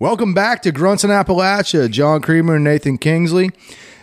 Welcome back to Grunts in Appalachia, John Creamer and Nathan Kingsley.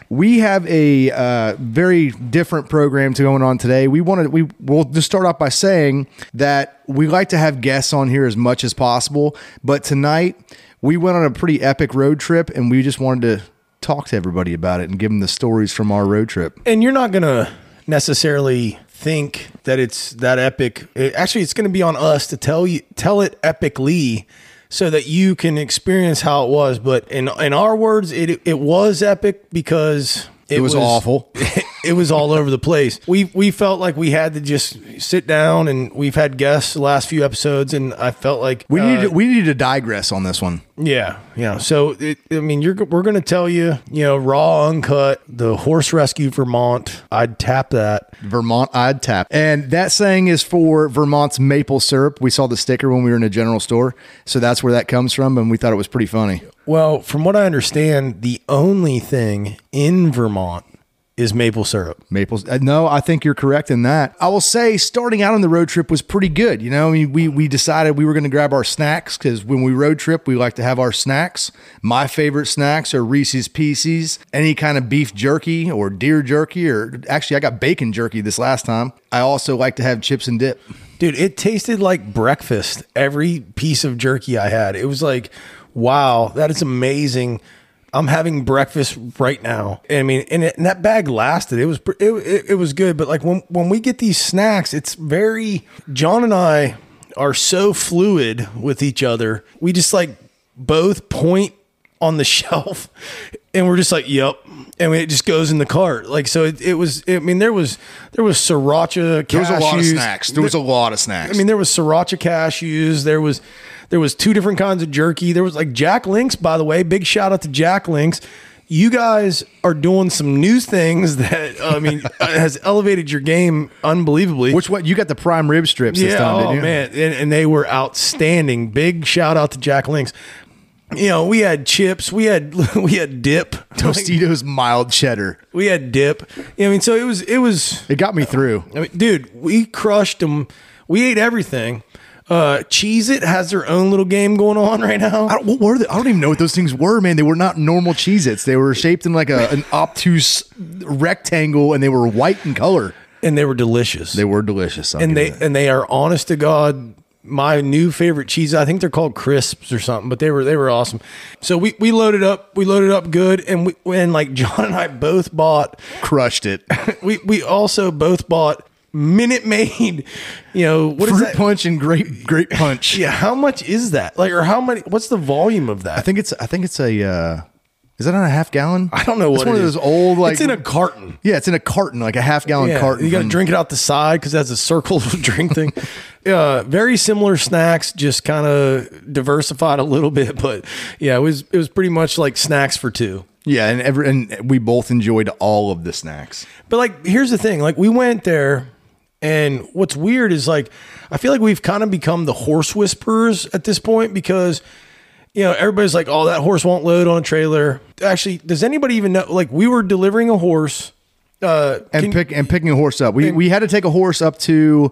We have a uh, very different program to going on today. We wanted we will just start off by saying that we like to have guests on here as much as possible, but tonight we went on a pretty epic road trip, and we just wanted to talk to everybody about it and give them the stories from our road trip. And you're not going to necessarily think that it's that epic. It- actually, it's going to be on us to tell you tell it epically so that you can experience how it was. But in in our words, it it was epic because It was awful. it was all over the place. We we felt like we had to just sit down, and we've had guests the last few episodes, and I felt like We uh, need to, we need to digress on this one. yeah, yeah. So it, I mean, you're we're gonna tell you, you know, raw, uncut, the horse rescue Vermont. I'd tap that. Vermont I'd tap. And that saying is for Vermont's maple syrup. We saw the sticker when we were in a general store. So that's where that comes from. And we thought it was pretty funny. Well, from what I understand, the only thing in Vermont is maple syrup. Maples. Uh, no, I think you're correct in that. I will say starting out on the road trip was pretty good. You know, I mean, we, we decided we were going to grab our snacks because when we road trip, we like to have our snacks. My favorite snacks are Reese's Pieces, any kind of beef jerky or deer jerky, or actually, I got bacon jerky this last time. I also like to have chips and dip. Dude, it tasted like breakfast. Every piece of jerky I had, it was like, wow, that is amazing. I'm having breakfast right now. I mean, and, it, and that bag lasted. It was it, it, it was good, but like when when we get these snacks, it's very John and I are so fluid with each other. We just like both point on the shelf and we're just like, "Yep." And it just goes in the cart. Like so it, it was I mean there was there was sriracha cashews. There was a lot of snacks. There was a lot of snacks. I mean, there was sriracha cashews. There was there was two different kinds of jerky. There was like Jack Links, by the way. Big shout out to Jack Links. You guys are doing some new things that I mean uh, has elevated your game unbelievably. which one? You got the prime rib strips this yeah, time, oh didn't you? man, and, and they were outstanding. Big shout out to Jack Links. You know, we had chips, we had we had dip, Tostitos mild cheddar. we had dip. I mean, so it was it was It got me through. I mean, dude, we crushed them. We ate everything. Uh, Cheez It has their own little game going on right now. I don't, what were they? I don't even know what those things were, man. They were not normal Cheez Its. They were shaped in like a, an obtuse rectangle and they were white in color. And they were delicious. They were delicious. I'll and they that. and they are honest to God my new favorite cheese. I think they're called crisps or something, but they were they were awesome. So we we loaded up, we loaded up good, and we when like John and I both bought crushed it. we we also both bought Minute Maid. You know what is Fruit that? punch and grape grape punch. Yeah, how much is that? Like, or how many? What's the volume of that? I think it's I think it's a uh, is that on a half gallon? I don't know It's what one it of is. those old like it's in a carton. yeah, it's in a carton like a half gallon Yeah, carton. you got to drink it out the side because that's a circle drink thing. Uh, very similar snacks, just kind of diversified a little bit, but yeah, it was it was pretty much like snacks for two. Yeah, and every and we both enjoyed all of the snacks. But like, here's the thing: like, we went there, and what's weird is like, I feel like we've kind of become the horse whisperers at this point because. You know, everybody's like, "Oh, that horse won't load on a trailer." Actually, does anybody even know? Like, we were delivering a horse, uh, and can- pick and picking a horse up. We we had to take a horse up to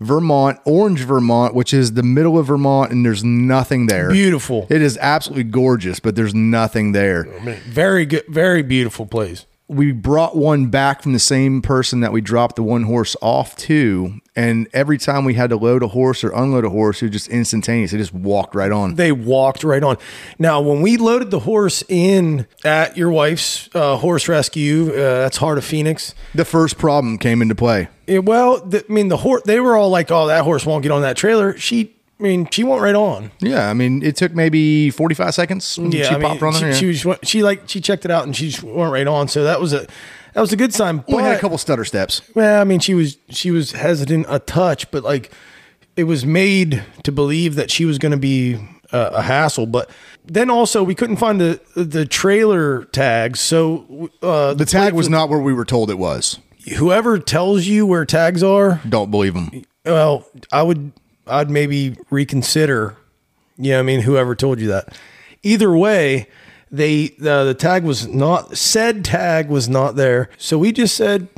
Vermont, Orange, Vermont, which is the middle of Vermont, and there's nothing there. Beautiful. It is absolutely gorgeous, but there's nothing there. very good, very beautiful place. We brought one back from the same person that we dropped the one horse off to, and every time we had to load a horse or unload a horse, it was just instantaneous. It just walked right on. they walked right on. Now, when we loaded the horse in at your wife's uh, horse rescue, uh, that's Heart of Phoenix. The first problem came into play. it- well, the, I mean, the horse. They were all like, "Oh, that horse won't get on that trailer." She, I mean, she went right on. Yeah, I mean, it took maybe 45 seconds. Yeah, she I mean, popped she, she, was, she like she checked it out and she just went right on. So that was a that was a good sign. we had a couple stutter steps. Well, I mean, she was she was hesitant a touch, but like it was made to believe that she was going to be a, a hassle. But then also we couldn't find the the trailer tags, so uh, The tag was not where we were told it was. whoever tells you where tags are. Don't believe them. Well, I would I'd maybe reconsider. You know, I mean, whoever told you that. Either way, they the, the tag was not said tag was not there, so we just said,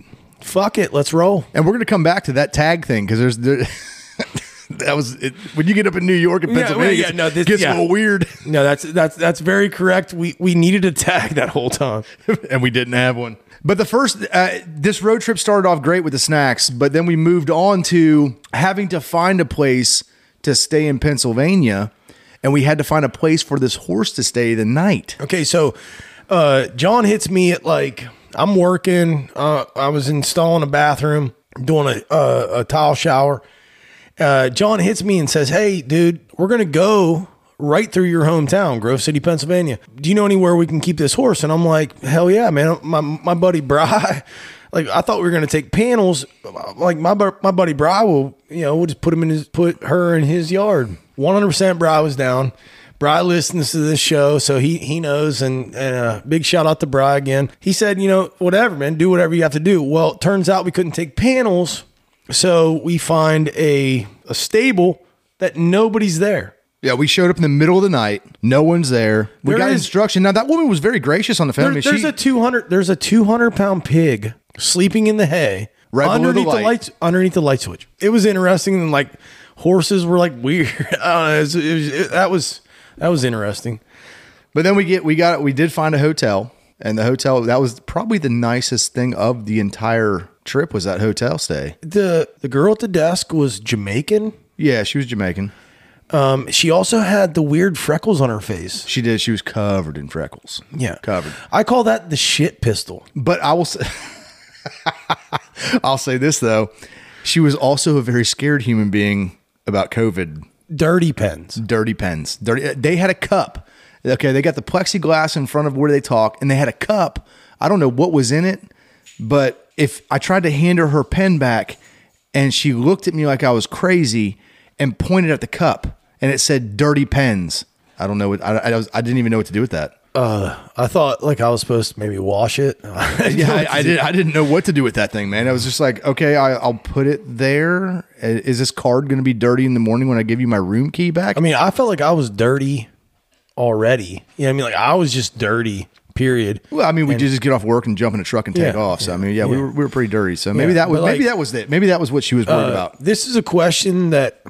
"Fuck it, let's roll." And we're going to come back to that tag thing because there's there, that was it, when you get up in New York and Yeah, Pennsylvania. yeah, it no, this- gets yeah. a little weird, No, that's that's that's very correct. We we needed a tag that whole time. and we didn't have one. But the first, uh, this road trip started off great with the snacks, but then we moved on to having to find a place to stay in Pennsylvania, and we had to find a place for this horse to stay the night. Okay, so uh, John hits me at like I'm working. Uh, I was installing a bathroom, doing a a, a tile shower. Uh, John hits me and says, "Hey, dude, we're gonna go right through your hometown, Grove City, Pennsylvania. Do you know anywhere we can keep this horse?" And I'm like, "Hell yeah, man! My my buddy Bry." Like I thought we were gonna take panels. Like my my buddy Bry will, you know, we'll just put him in his put her in his yard. 100 percent Bry was down. Bry listens to this show, so he he knows. And, and uh, big shout out to Bry again. He said, you know, whatever, man, do whatever you have to do. Well, it turns out we couldn't take panels, so we find a a stable that nobody's there. Yeah, we showed up in the middle of the night. No one's there. We There got is- instruction. Now that woman was very gracious on the phone. I There- mean, there's she- a 200 there's a 200 pound pig sleeping in the hay Right below the underneath the, light. lights underneath the light switch. It was interesting and like horses were like weird. I don't know. It was, it was- it- that was that was interesting. But then we get we got we did find a hotel, and the hotel that was probably the nicest thing of the entire trip was that hotel stay. The the girl at the desk was Jamaican. Yeah, she was Jamaican. Um, she also had the weird freckles on her face. She did. She was covered in freckles. Yeah, covered. I call that the shit pistol. But I will say, I'll say this though, she was also a very scared human being about COVID. Dirty pens. Dirty pens. Dirty. They had a cup. Okay, they got the plexiglass in front of where they talk, and they had a cup. I don't know what was in it, but if I tried to hand her her pen back, and she looked at me like I was crazy and pointed at the cup, and it said "dirty pens." I don't know what I, I was. I didn't even know what to do with that. Uh, I thought like I was supposed to maybe wash it. yeah, I, I did. I didn't know what to do with that thing, man. I was just like, okay, I, I'll put it there. Uh, this card going to be dirty in the morning when I give you my room key back? I mean, I felt like I was dirty already. You know I mean? Like I was just dirty, period. well, I mean, we did just get off work and jump in a truck and take Yeah, off. So I mean, yeah, we yeah. were we were pretty dirty. So maybe Yeah, that was but, like, maybe that was it. Maybe that was what she was worried Uh, about. This is a question that,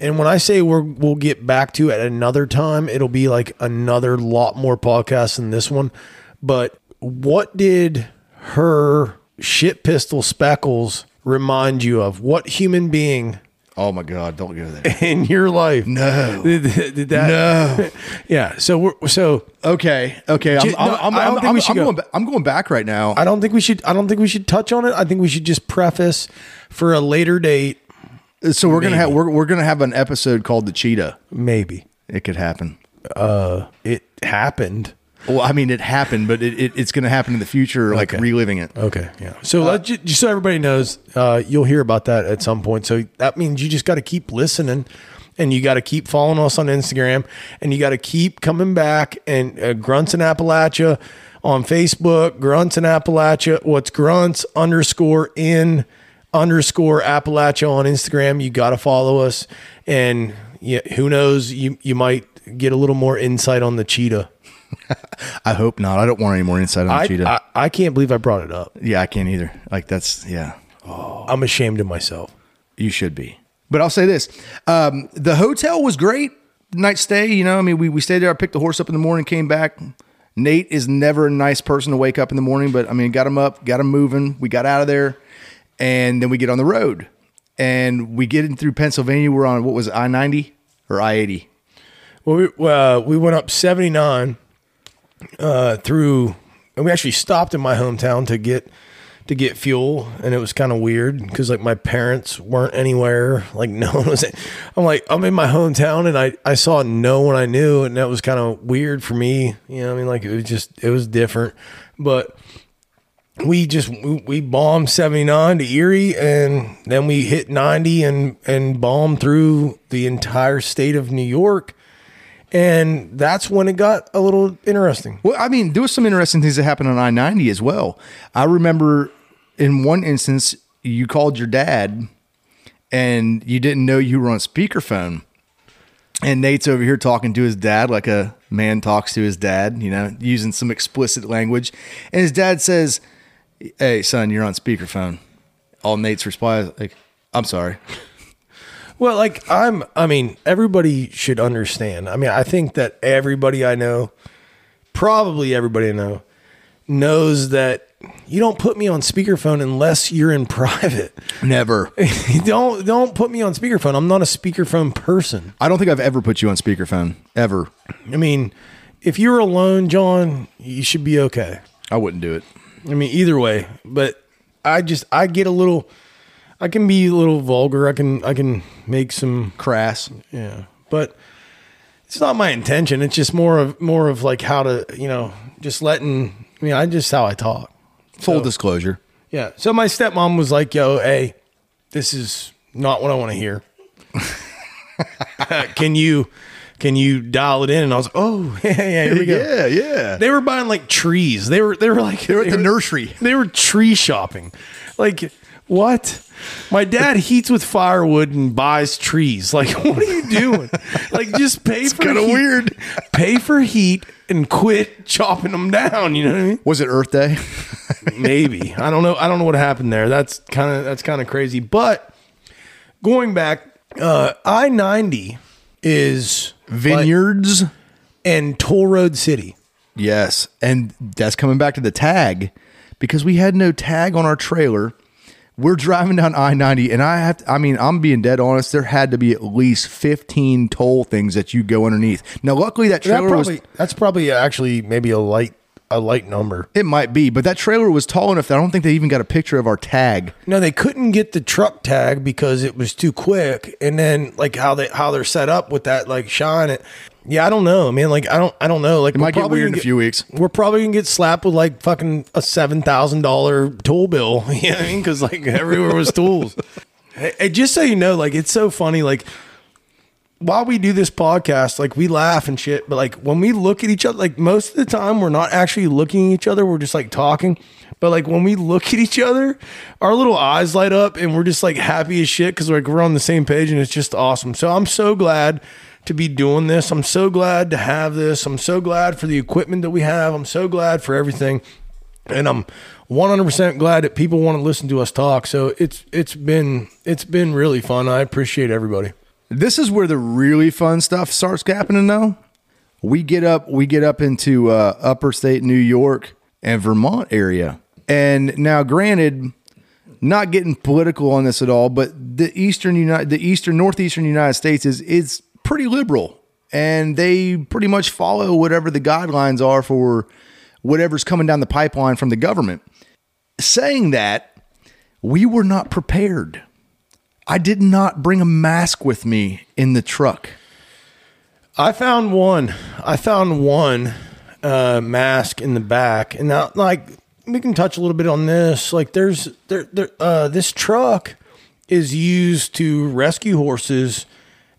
and when I say we're, we'll get back to at another time, it'll be like another lot more podcasts than this one. But what did her shit pistol speckles remind you of? What human being Oh my God, don't go there. in your life? No. Did, did that? No. Yeah. So we're so Okay, okay. I'm, no, I'm, I don't I'm, think we should I'm going. I'm going back right now. I don't think we should. I don't think we should touch on it. I think we should just preface for a later date. So we're gonna have we're, we're gonna have an episode called the cheetah. Maybe It could happen. uh, it happened. Well, I mean, it happened, but it, it, it's going to happen in the future, like Okay. reliving it. Okay, yeah. So let ju- just so everybody knows, uh, you'll hear about that at some point. So that means you just got to keep listening, and you got to keep following us on Instagram, and you got to keep coming back and uh, grunts in Appalachia on Facebook, grunts in Appalachia. What's grunts underscore in underscore Appalachia on Instagram. You got to follow us, and yeah, who knows, you you might get a little more insight on the cheetah. I hope not. I don't want any more insight on the I, cheetah. I I can't believe I brought it up. yeah, I can't either. Like that's yeah. Oh. I'm ashamed of myself. You should be. But I'll say this: um, the hotel was great. Night stay. You know, I mean, we we stayed there. I picked the horse up in the morning, came back. Nate is never a nice person to wake up in the morning, but I mean, got him up, got him moving. We got out of there, and then we get on the road, and we get in through Pennsylvania. We're on what was I ninety or I eighty? Well, we uh, we went up 79 uh, through, and we actually stopped in my hometown to get to get fuel, and it was kind of weird because like my parents weren't anywhere, like no one was. I'm like I'm in my hometown, and I I saw no one I knew, and that was kind of weird for me. You know, I mean, like it was just it was different, but we just we, bombed 79 to Erie and then we hit 90 and and bombed through the entire state of New York and that's when it got a little interesting. Well, I mean, there was some interesting things that happened on I ninety as well. I remember in one instance, you called your dad, and you didn't know you were on speakerphone. And Nate's over here talking to his dad like a man talks to his dad, you know, using some explicit language. And his dad says, "Hey, son, you're on speakerphone." All Nate's reply is like, "I'm sorry." Well, like I'm, I mean, everybody should understand. I mean, I think that everybody I know, probably everybody I know, knows that you don't put me on speakerphone unless you're in private. Never. don't don't put me on speakerphone. I'm not a speakerphone person. I don't think I've ever put you on speakerphone ever. I mean, if you're alone, John, you should be okay. I wouldn't do it. I mean, either way, but I just I get a little I can be a little vulgar. I can I can make some Crass. yeah, but it's not my intention. It's just more of more of like how to you know just letting. I mean, I just how I talk. Full So- disclosure. Yeah. So my stepmom was like, "Yo, hey, this is not what I want to hear. Uh, can you can you dial it in?" And I was like, "Oh, yeah, yeah, here we go." Yeah, yeah. They were buying like trees. They were they were like They were at the nursery. They were tree shopping. Like what? My dad heats with firewood and buys trees. Like what are you doing? Like just pay for kinda weird. Pay for heat and quit chopping them down. You know what I mean? Was it Earth Day? Maybe I don't know. I don't know what happened there. That's kind of that's kind of crazy. But going back, uh, I ninety is Vineyards. and Toll Road City. Yes. And that's coming back to the tag because we had no tag on our trailer. We're driving down I 90, and I have, to, I mean, I'm being dead honest. There had to be at least 15 toll things that you go underneath. Now, luckily, that That trailer probably, was, that's probably actually maybe a light a light number. it might be, but that trailer was tall enough that I don't think they even got a picture of our tag. No, they couldn't get the truck tag because it was too quick. And then like how they how they're set up with that like shine it. Yeah, I don't know. I mean, like I don't I don't know. Like It might get weird in a few weeks. We're probably gonna get slapped with like fucking a seven thousand dollar tool bill. You know what I mean? Because like everywhere was tools. hey, hey, just so you know, like it's so funny. Like while we do this podcast, like we laugh and shit, but like when we look at each other, like most of the time we're not actually looking at each other, we're just like talking. But like when we look at each other, our little eyes light up and we're just like happy as shit because like we're on the same page and it's just awesome. So I'm so glad to be doing this. I'm so glad to have this. I'm so glad for the equipment that we have. I'm so glad for everything. And I'm 100% glad that people want to listen to us talk. So it's it's been it's been really fun. I appreciate everybody. This is where the really fun stuff starts happening though. We get up we get up into uh, upper state New York and Vermont area. And now granted not getting political on this at all, but the eastern United the eastern northeastern United States is is pretty liberal and they pretty much follow whatever the guidelines are for whatever's coming down the pipeline from the government. Saying that, we were not prepared. I did not bring a mask with me in the truck. I found one. I found one uh, mask in the back, and now like we can touch a little bit on this. Like, there's there, there uh, this truck is used to rescue horses,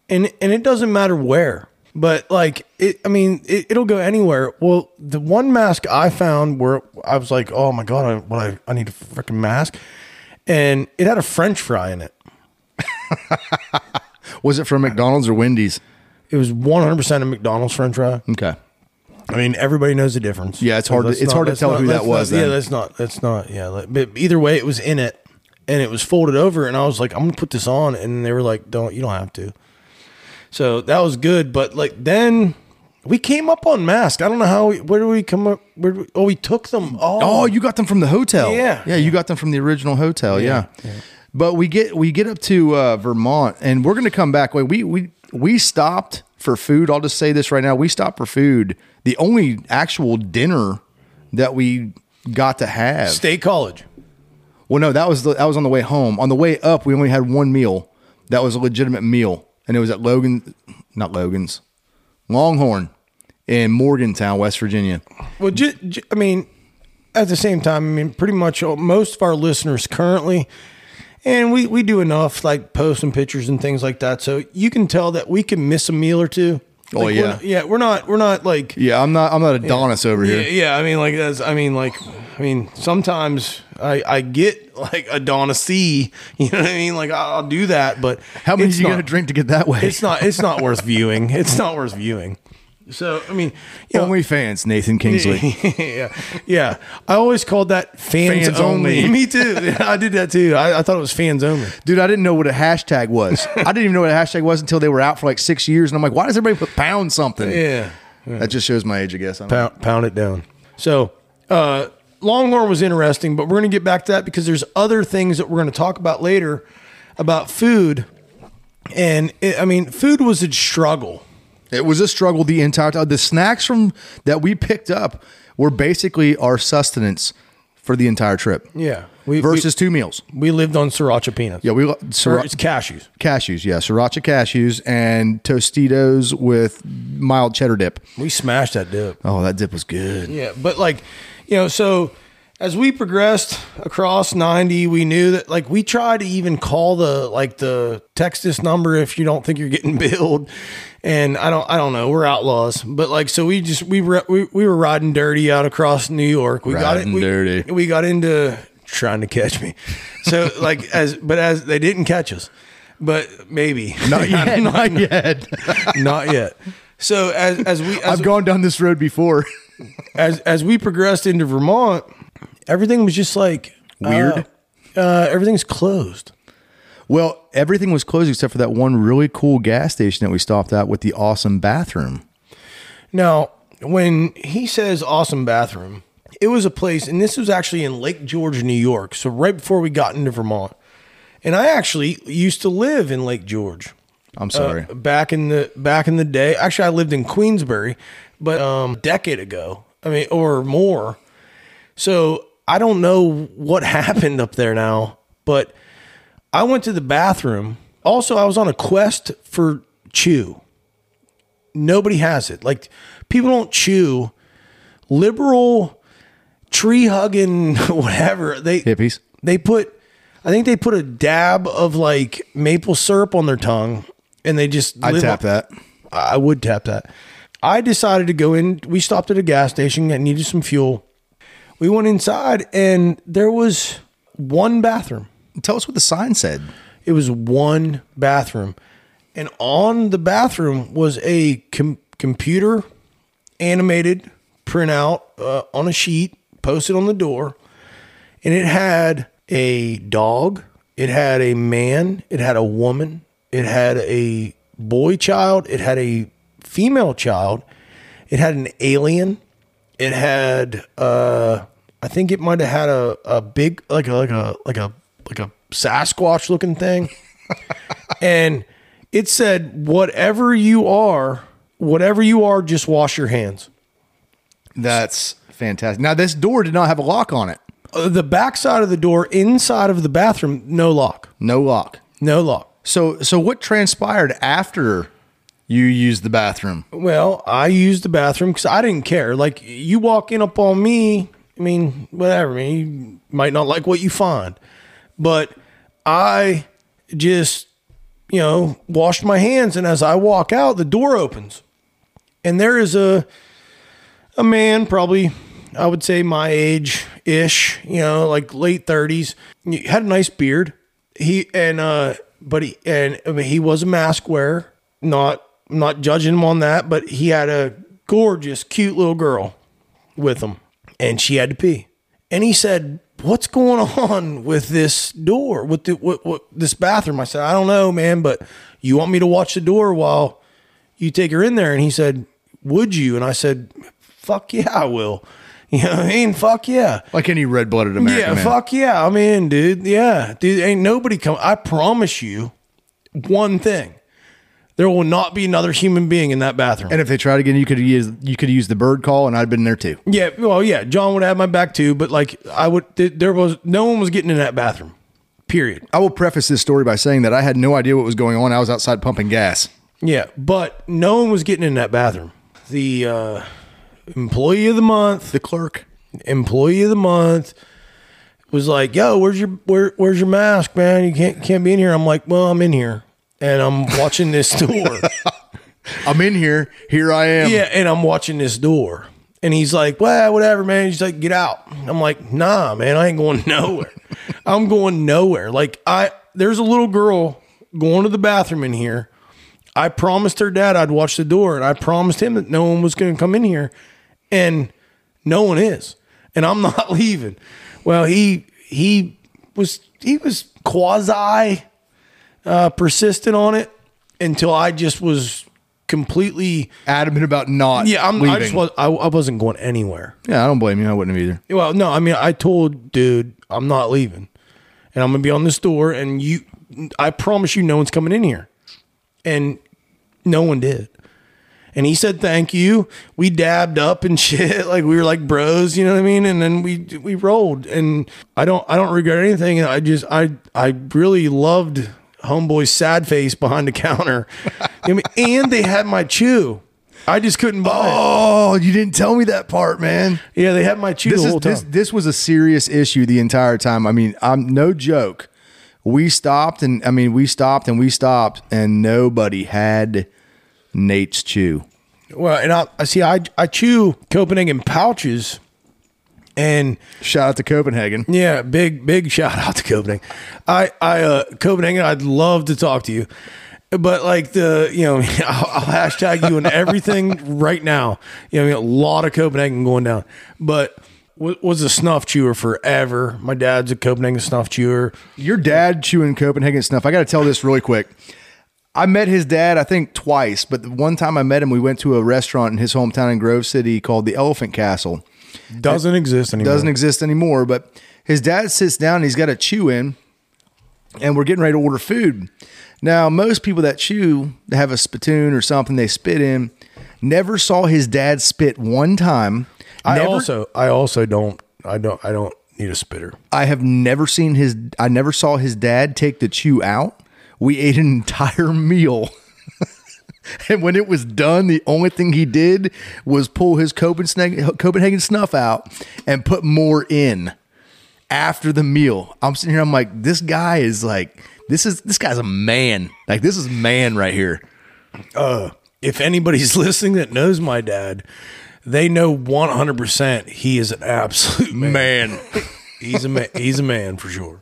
and and it doesn't matter where. But like it, I mean, it, it'll go anywhere. Well, the one mask I found where I was like, oh my god, I, what I, I need a freaking mask, and it had a French fry in it. Was it from McDonald's or Wendy's? It was 100% a McDonald's French fry. Okay. I mean, everybody knows the difference. Yeah, it's hard to- Let's it's hard to tell who that was Not, yeah, that's not. That's not. Yeah, like, but either way, it was in it, and it was folded over, and I was like, I'm gonna put this on, and they were like, Don't you don't have to. So that was good, but like then we came up on mask. I don't know how. We, where do we come up? Where we, oh, we took them. Oh, Oh, you got them from the hotel. Yeah. Yeah, you got them from the original hotel. Yeah. But we get we get up to uh, Vermont and we're going to come back. Wait, we we we stopped for food. I'll just say this right now. We stopped for food. The only actual dinner that we got to have. State College. Well, no, that was the, that was on the way home. On the way up, we only had one meal. That was a legitimate meal, and it was at Logan, not Logan's, Longhorn, in Morgantown, West Virginia. Well, ju- ju- I mean, at the same time, I mean, pretty much all- most of our listeners currently, and we we do enough like posting pictures and things like that, so you can tell that we can miss a meal or two. Oh, Like, we're yeah. not- yeah. We're not we're not like Yeah, I'm not I'm not Adonis over here. yeah. I mean, like that's I mean, like I mean, sometimes I I get like Adonis C. You know what I mean? Like I'll, do that, but How many you got not- to drink to get that way? It's not. It's not worth viewing. It's not worth viewing. So I mean, you know, Only fans, Nathan Kingsley. yeah, yeah. I always called that fans, Fans only. only. Me too. I did that too. I, I thought it was fans only. Dude, I didn't know what a hashtag was. I didn't even know what a hashtag was until they were out for like six years. And I'm like, why does everybody put pound something? Yeah, That just shows my age, I guess. I don't know. pound, pound it down. So, uh, Longhorn was interesting, but we're going to get back to that because there's other things that we're going to talk about later about food. And it, I mean, food was a struggle. It was a struggle the entire time. The snacks from that we picked up were basically our sustenance for the entire trip. Yeah, we Versus two meals. we, we lived on sriracha peanuts. Yeah, we sriracha, it's cashews. cashews. Yeah, sriracha cashews and Tostitos with mild cheddar dip. We smashed that dip. Oh, that dip was good. Yeah, but like, you know, so as we progressed across 90, we knew that like we tried to even call the like the text this number if you don't think you're getting billed. And I don't I don't know, we're outlaws. But like so we just we were we, we were riding dirty out across New York. We got it Riding we, dirty. We got into trying to catch me. So like as but as they didn't catch us. But maybe. Not yet. not yet. Not yet. So as as we as I've gone down this road before. as as we progressed into Vermont, everything was just like Weird? Uh, uh, everything's closed. well, everything was closed except for that one really cool gas station that we stopped at with the awesome bathroom. Now, when he says awesome bathroom, it was a place, and this was actually in Lake George, New York. So right before we got into Vermont, and I actually used to live in Lake George. I'm sorry. Uh, back in the back in the day. Actually, I lived in Queensbury, but um, a decade ago. I mean, or more. So I don't know what happened up there now, but I went to the bathroom. Also, I was on a quest for chew. Nobody has it. Like people don't chew. Liberal, tree hugging, whatever they Hippies. they put I think they put a dab of like maple syrup on their tongue and they just I tap on- that. I would tap that. I decided to go in. We stopped at a gas station and needed some fuel. We went inside and there was one bathroom. Tell us what the sign said. It was one bathroom. And on the bathroom was a com- computer animated printout uh, on a sheet posted on the door. And it had a dog, it had a man, it had a woman, it had a boy child, it had a female child, it had an alien, it had uh I think it might have had a, a big like a like a like a like a Sasquatch looking thing. and it said, Whatever you are, whatever you are, just wash your hands. That's fantastic. Now, this door did not have a lock on it. Uh, The back side of the door, inside of the bathroom, no lock. No lock. No lock. So, so what transpired after you used the bathroom? Well, I used the bathroom because I didn't care. Like you walk in up on me, I mean, whatever. I mean, you might not like what you find, but I just, you know, washed my hands, and as I walk out, the door opens, and there is a a man, probably I would say my age ish, you know, like late thirties. He had a nice beard. He and uh, but he and I mean, he was a mask wearer. Not not judging him on that, but he had a gorgeous, cute little girl with him, and she had to pee. And he said, "What's going on with this door? With the what, what this bathroom?" I said, "I don't know, man, but you want me to watch the door while you take her in there?" And he said, "Would you?" And I said, "Fuck yeah, I will." You know what I mean? Fuck yeah. Like any red blooded American Yeah, man. fuck yeah. I'm in, dude. Yeah. Dude, ain't nobody come. I promise you one thing. There will not be another human being in that bathroom. And if they tried again, you could use you could use the bird call, and I'd been there too. yeah, well, yeah, John would have my back too, but like I would th- there was no one was getting in that bathroom. Period. I will preface this story by saying that I had no idea what was going on. I was outside pumping gas. Yeah, but no one was getting in that bathroom. The uh employee of the month, The clerk. employee of the month was like, "Yo, where's your where, where's your mask, man? You can't can't be in here." I'm like, "Well, I'm in here." And I'm watching this door. I'm in here. Here I am. Yeah, and I'm watching this door. And he's like, well, whatever, man. He's like, get out. I'm like, nah, man, I ain't going nowhere. I'm going nowhere. Like, I there's a little girl going to the bathroom in here. I promised her dad I'd watch the door, and I promised him that no one was going to come in here, and no one is, and I'm not leaving. Well, he he was he was quasi uh, persistent on it until I just was completely Adamant about not. yeah. I'm, I leaving. just was I, I wasn't going anywhere. Yeah, I don't blame you. I wouldn't have either. Well, no, I mean, I told dude, I'm not leaving, and I'm gonna be on this door, and you, I promise you, no one's coming in here, and no one did. And he said thank you. We dabbed up and shit, like we were like bros, you know what I mean? And then we we rolled, and I don't I don't regret anything. I just I I really loved homeboy's sad face behind the counter, I mean, and they had my chew. I just couldn't buy it. Oh, you didn't tell me that part, man. Yeah, they had my chew This the is whole time. this this was a serious issue the entire time. I mean, I'm no joke. We stopped and I mean, we stopped and we stopped and nobody had Nate's chew. Well, and I, I see. I I chew Copenhagen pouches, and Shout out to Copenhagen. yeah, big big shout out to Copenhagen. I I uh, Copenhagen. I'd love to talk to you, but like the you know I'll, I'll hashtag you and everything right now. You know, I mean, a lot of Copenhagen going down, but. Was a snuff chewer forever. My dad's a Copenhagen snuff chewer. Your dad chewing Copenhagen snuff. I got to tell this really quick. I met his dad, I think twice, but the one time I met him, we went to a restaurant in his hometown in Grove City called the Elephant Castle. Doesn't exist anymore. doesn't exist anymore. But his dad sits down and he's got a chew in, and we're getting ready to order food. Now, most people that chew, they have a spittoon or something they spit in. Never saw his dad spit one time. I Never- also I also don't I don't I don't need a spitter. I have never seen his. I never saw his dad take the chew out. We ate an entire meal. And when it was done, the only thing he did was pull his Copenhagen, Copenhagen snuff out and put more in after the meal. I'm sitting here, I'm like, this guy is like, this is this guy's a man. Like this is man right here. Uh, if anybody's listening that knows my dad, they know 100% he is an absolute man. he's a man. He's a man for sure.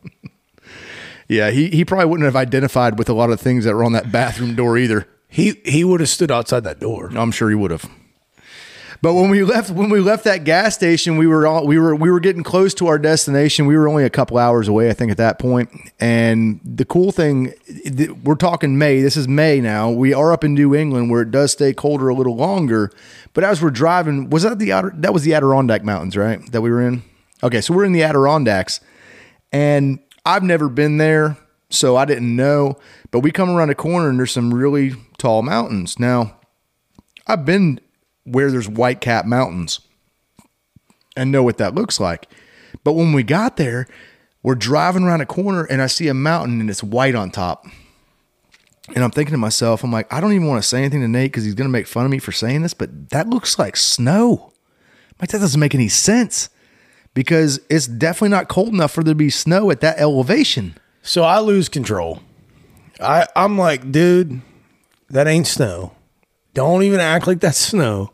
Yeah, he he probably wouldn't have identified with a lot of things that were on that bathroom door either. He he would have stood outside that door. I'm sure he would have. But when we left when we left that gas station, we were all we were we were getting close to our destination. We were only a couple hours away, I think, at that point. And the cool thing, we're talking May. This is May now. We are up in New England where it does stay colder a little longer. But as we're driving, was that the Adi- that was the Adirondack Mountains, right? That we were in. Okay, so we're in the Adirondacks, and I've never been there, so I didn't know. But we come around a corner and there's some really tall mountains. Now, I've been where there's white cap mountains and know what that looks like. But when we got there, we're driving around a corner and I see a mountain and it's white on top. And I'm thinking to myself, I'm like, I don't even want to say anything to Nate because he's going to make fun of me for saying this, but that looks like snow. I'm like, that doesn't make any sense because it's definitely not cold enough for there to be snow at that elevation. So I lose control. I I'm like, dude, that ain't snow. Don't even act like that's snow.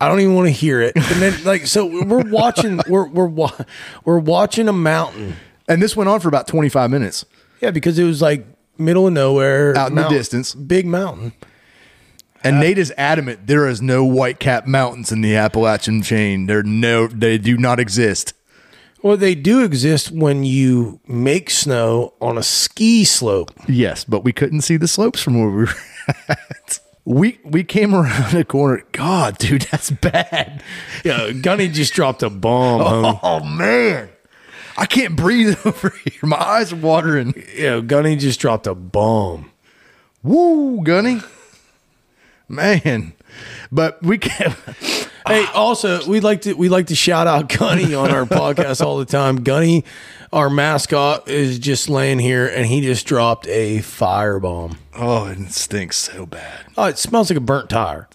I don't even want to hear it. And then like so we're watching we're we're wa- we're watching a mountain. And this went on for about 25 minutes. Yeah, because it was like middle of nowhere, Out in the distance. big mountain. And Nate is adamant there is no white cap mountains in the Appalachian chain. They're no, they do not exist. Well, they do exist when you make snow on a ski slope. Yes, but we couldn't see the slopes from where we were at. We we came around a corner. God, dude, that's bad. Yeah, Gunny just dropped a bomb. Oh, homie. Oh man, I can't breathe over here. My eyes are watering. Yeah, Gunny just dropped a bomb. Woo, Gunny, man. But we can't. Hey, also we like to we like to shout out Gunny on our podcast all the time. Gunny, our mascot, is just laying here and he just dropped a firebomb. Oh, it stinks so bad. Oh, it smells like a burnt tire.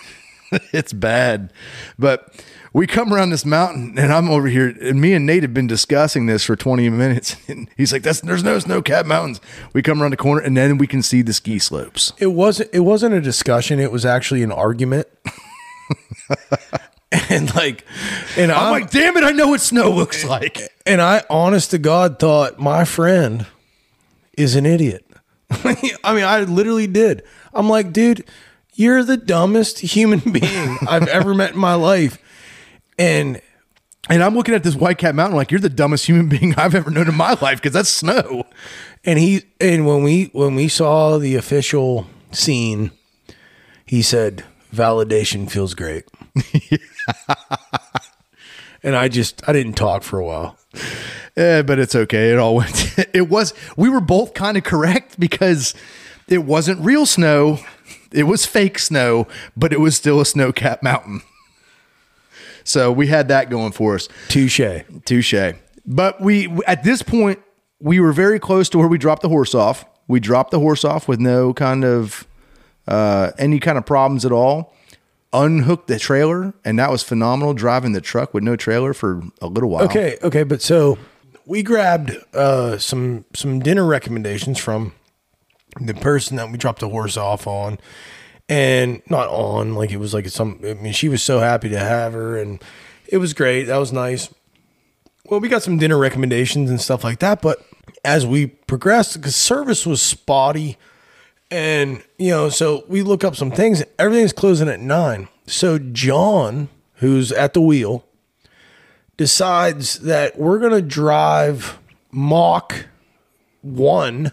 it's bad. But we come around this mountain and I'm over here and me and Nate have been discussing this for 20 minutes. And he's like, That's there's no snow cap mountains. We come around the corner and then we can see the ski slopes. It wasn't it wasn't a discussion, it was actually an argument. and like and I'm, I'm, like, damn it, I know what snow looks like. and I honest to God thought my friend is an idiot. I mean, I literally did. I'm like, dude, you're the dumbest human being I've ever met in my life. And And I'm looking at this White Cat Mountain like you're the dumbest human being I've ever known in my life because that's snow. and he and when we when we saw the official scene, he said, "Validation feels great." and I just I didn't talk for a while. Eh, but it's okay. It all went. It was. We were both kind of correct because it wasn't real snow. It was fake snow, but it was still a snow capped mountain. So we had that going for us. Touche. Touche. But we at this point we were very close to where we dropped the horse off. We dropped the horse off with no kind of uh, any kind of problems at all. Unhooked the trailer, and that was phenomenal. Driving the truck with no trailer for a little while. Okay, okay, but so we grabbed uh, some some dinner recommendations from the person that we dropped the horse off on, and not on like it was like some. I mean, she was so happy to have her, and it was great. That was nice. Well, we got some dinner recommendations and stuff like that, but as we progressed, because service was spotty, and you know, so we look up some things. Everything's closing at nine. So John, who's at the wheel, decides that we're going to drive Mach 1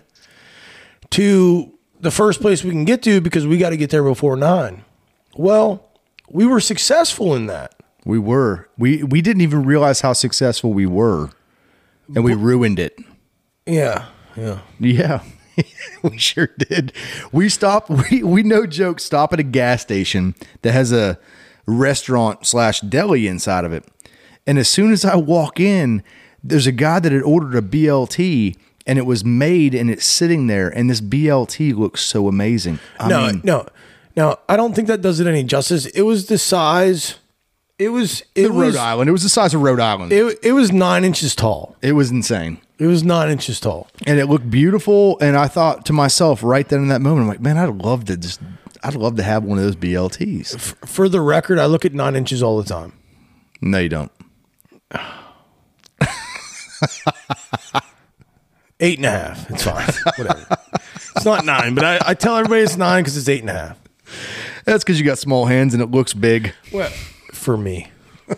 to the first place we can get to because we got to get there before 9. Well, we were successful in that. We were. We we didn't even realize how successful we were, and we ruined it. Yeah. Yeah. Yeah, we sure did. We stopped. We we no joke stop at a gas station that has a restaurant slash deli inside of it, and as soon as I walk in, there's a guy that had ordered a BLT. And it was made and it's sitting there, and this BLT looks so amazing. I no, mean, no. No, I don't think that does it any justice. It was the size. It was it the was Rhode Island. It was the size of Rhode Island. It, it, was 9 inches tall. It was insane. It was 9 inches tall. and it looked beautiful. And I thought to myself right then in that moment, I'm like, man, I'd love to just, I'd love to have one of those BLTs. For the record, I look at 9 inches all the time. No, you don't. Eight and a half. It's fine. Whatever. it's not nine, but I, I tell everybody it's nine because it's eight and a half. That's because you got small hands and it looks big. Well, for me.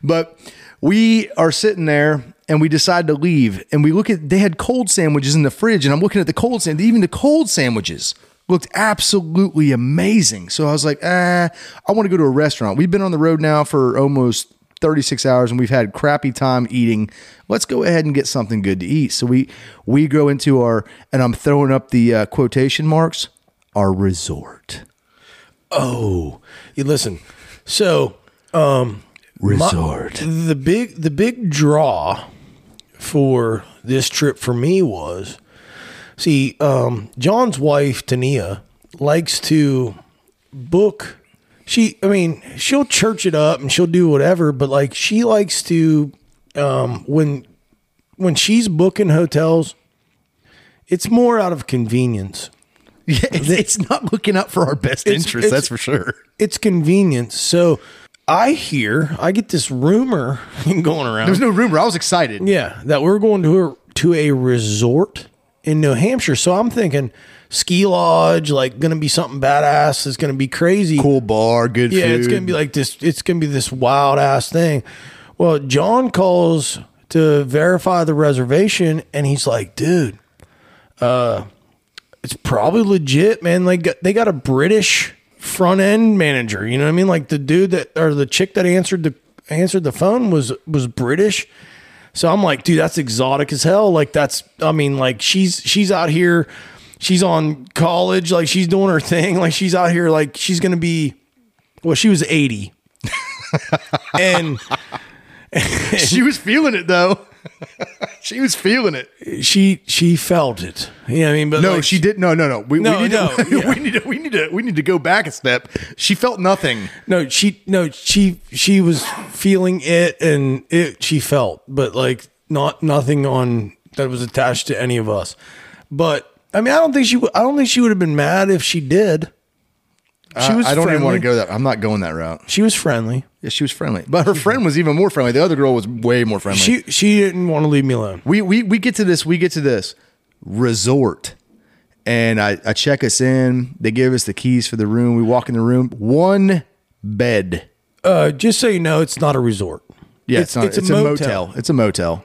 But we are sitting there and we decide to leave. And we look at, they had cold sandwiches in the fridge. And I'm looking at the cold sand, even the cold sandwiches looked absolutely amazing. So I was like, ah, I want to go to a restaurant. We've been on the road now for almost 36 hours and we've had crappy time eating. Let's go ahead and get something good to eat. So we we go into our and I'm throwing up the uh, quotation marks, our resort. Oh, you listen. So, um, Resort. my- the big the big draw for this trip for me was see, um, John's wife Tania likes to book. She, I mean, she'll church it up and she'll do whatever, but like she likes to, um, when when she's booking hotels, it's more out of convenience. Yeah, it's, it's not looking up for our best It's- interest, it's- that's for sure. it's convenience. So I hear, I get this rumor going around. There's no rumor. I was excited. yeah, that we're going to a, to a resort in New Hampshire. So I'm thinking ski lodge, like going to be something badass. It's going to be crazy. Cool bar, good Yeah, food. it's going to be like this. It's going to be this wild ass thing. Well, John calls to verify the reservation, and he's like, "Dude, uh, it's probably legit, man. Like they got a British front end manager. You know what I mean? Like the dude that or the chick that answered the answered the phone was was British." So I'm like, dude, that's exotic as hell. Like that's, I mean, like she's she's out here, she's on college, like she's doing her thing, like she's out here, like she's gonna be, well, she was 80, and she was feeling it though. she was feeling it. she she felt it. You know I mean? But No, like, she did. No, no, no. We, No, we need no, to, yeah. we need to. We need to. We need to go back a step. She felt nothing. no, she no, she she was feeling it, and it she felt, but like not nothing on that was attached to any of us. But I mean, I don't think she. I don't think she would have been mad if she did. She was. I don't even want to go that. I'm not going that route. She was friendly. Yeah, she was friendly, but her friend was even more friendly. The other girl was way more friendly. She she didn't want to leave me alone. we we we get to this. We get to this resort, And I, I check us in. They give us the keys for the room. We walk in the room. One bed. Uh, just so you know, it's not a resort. Yeah, it's, not. It's, a, motel. It's a motel.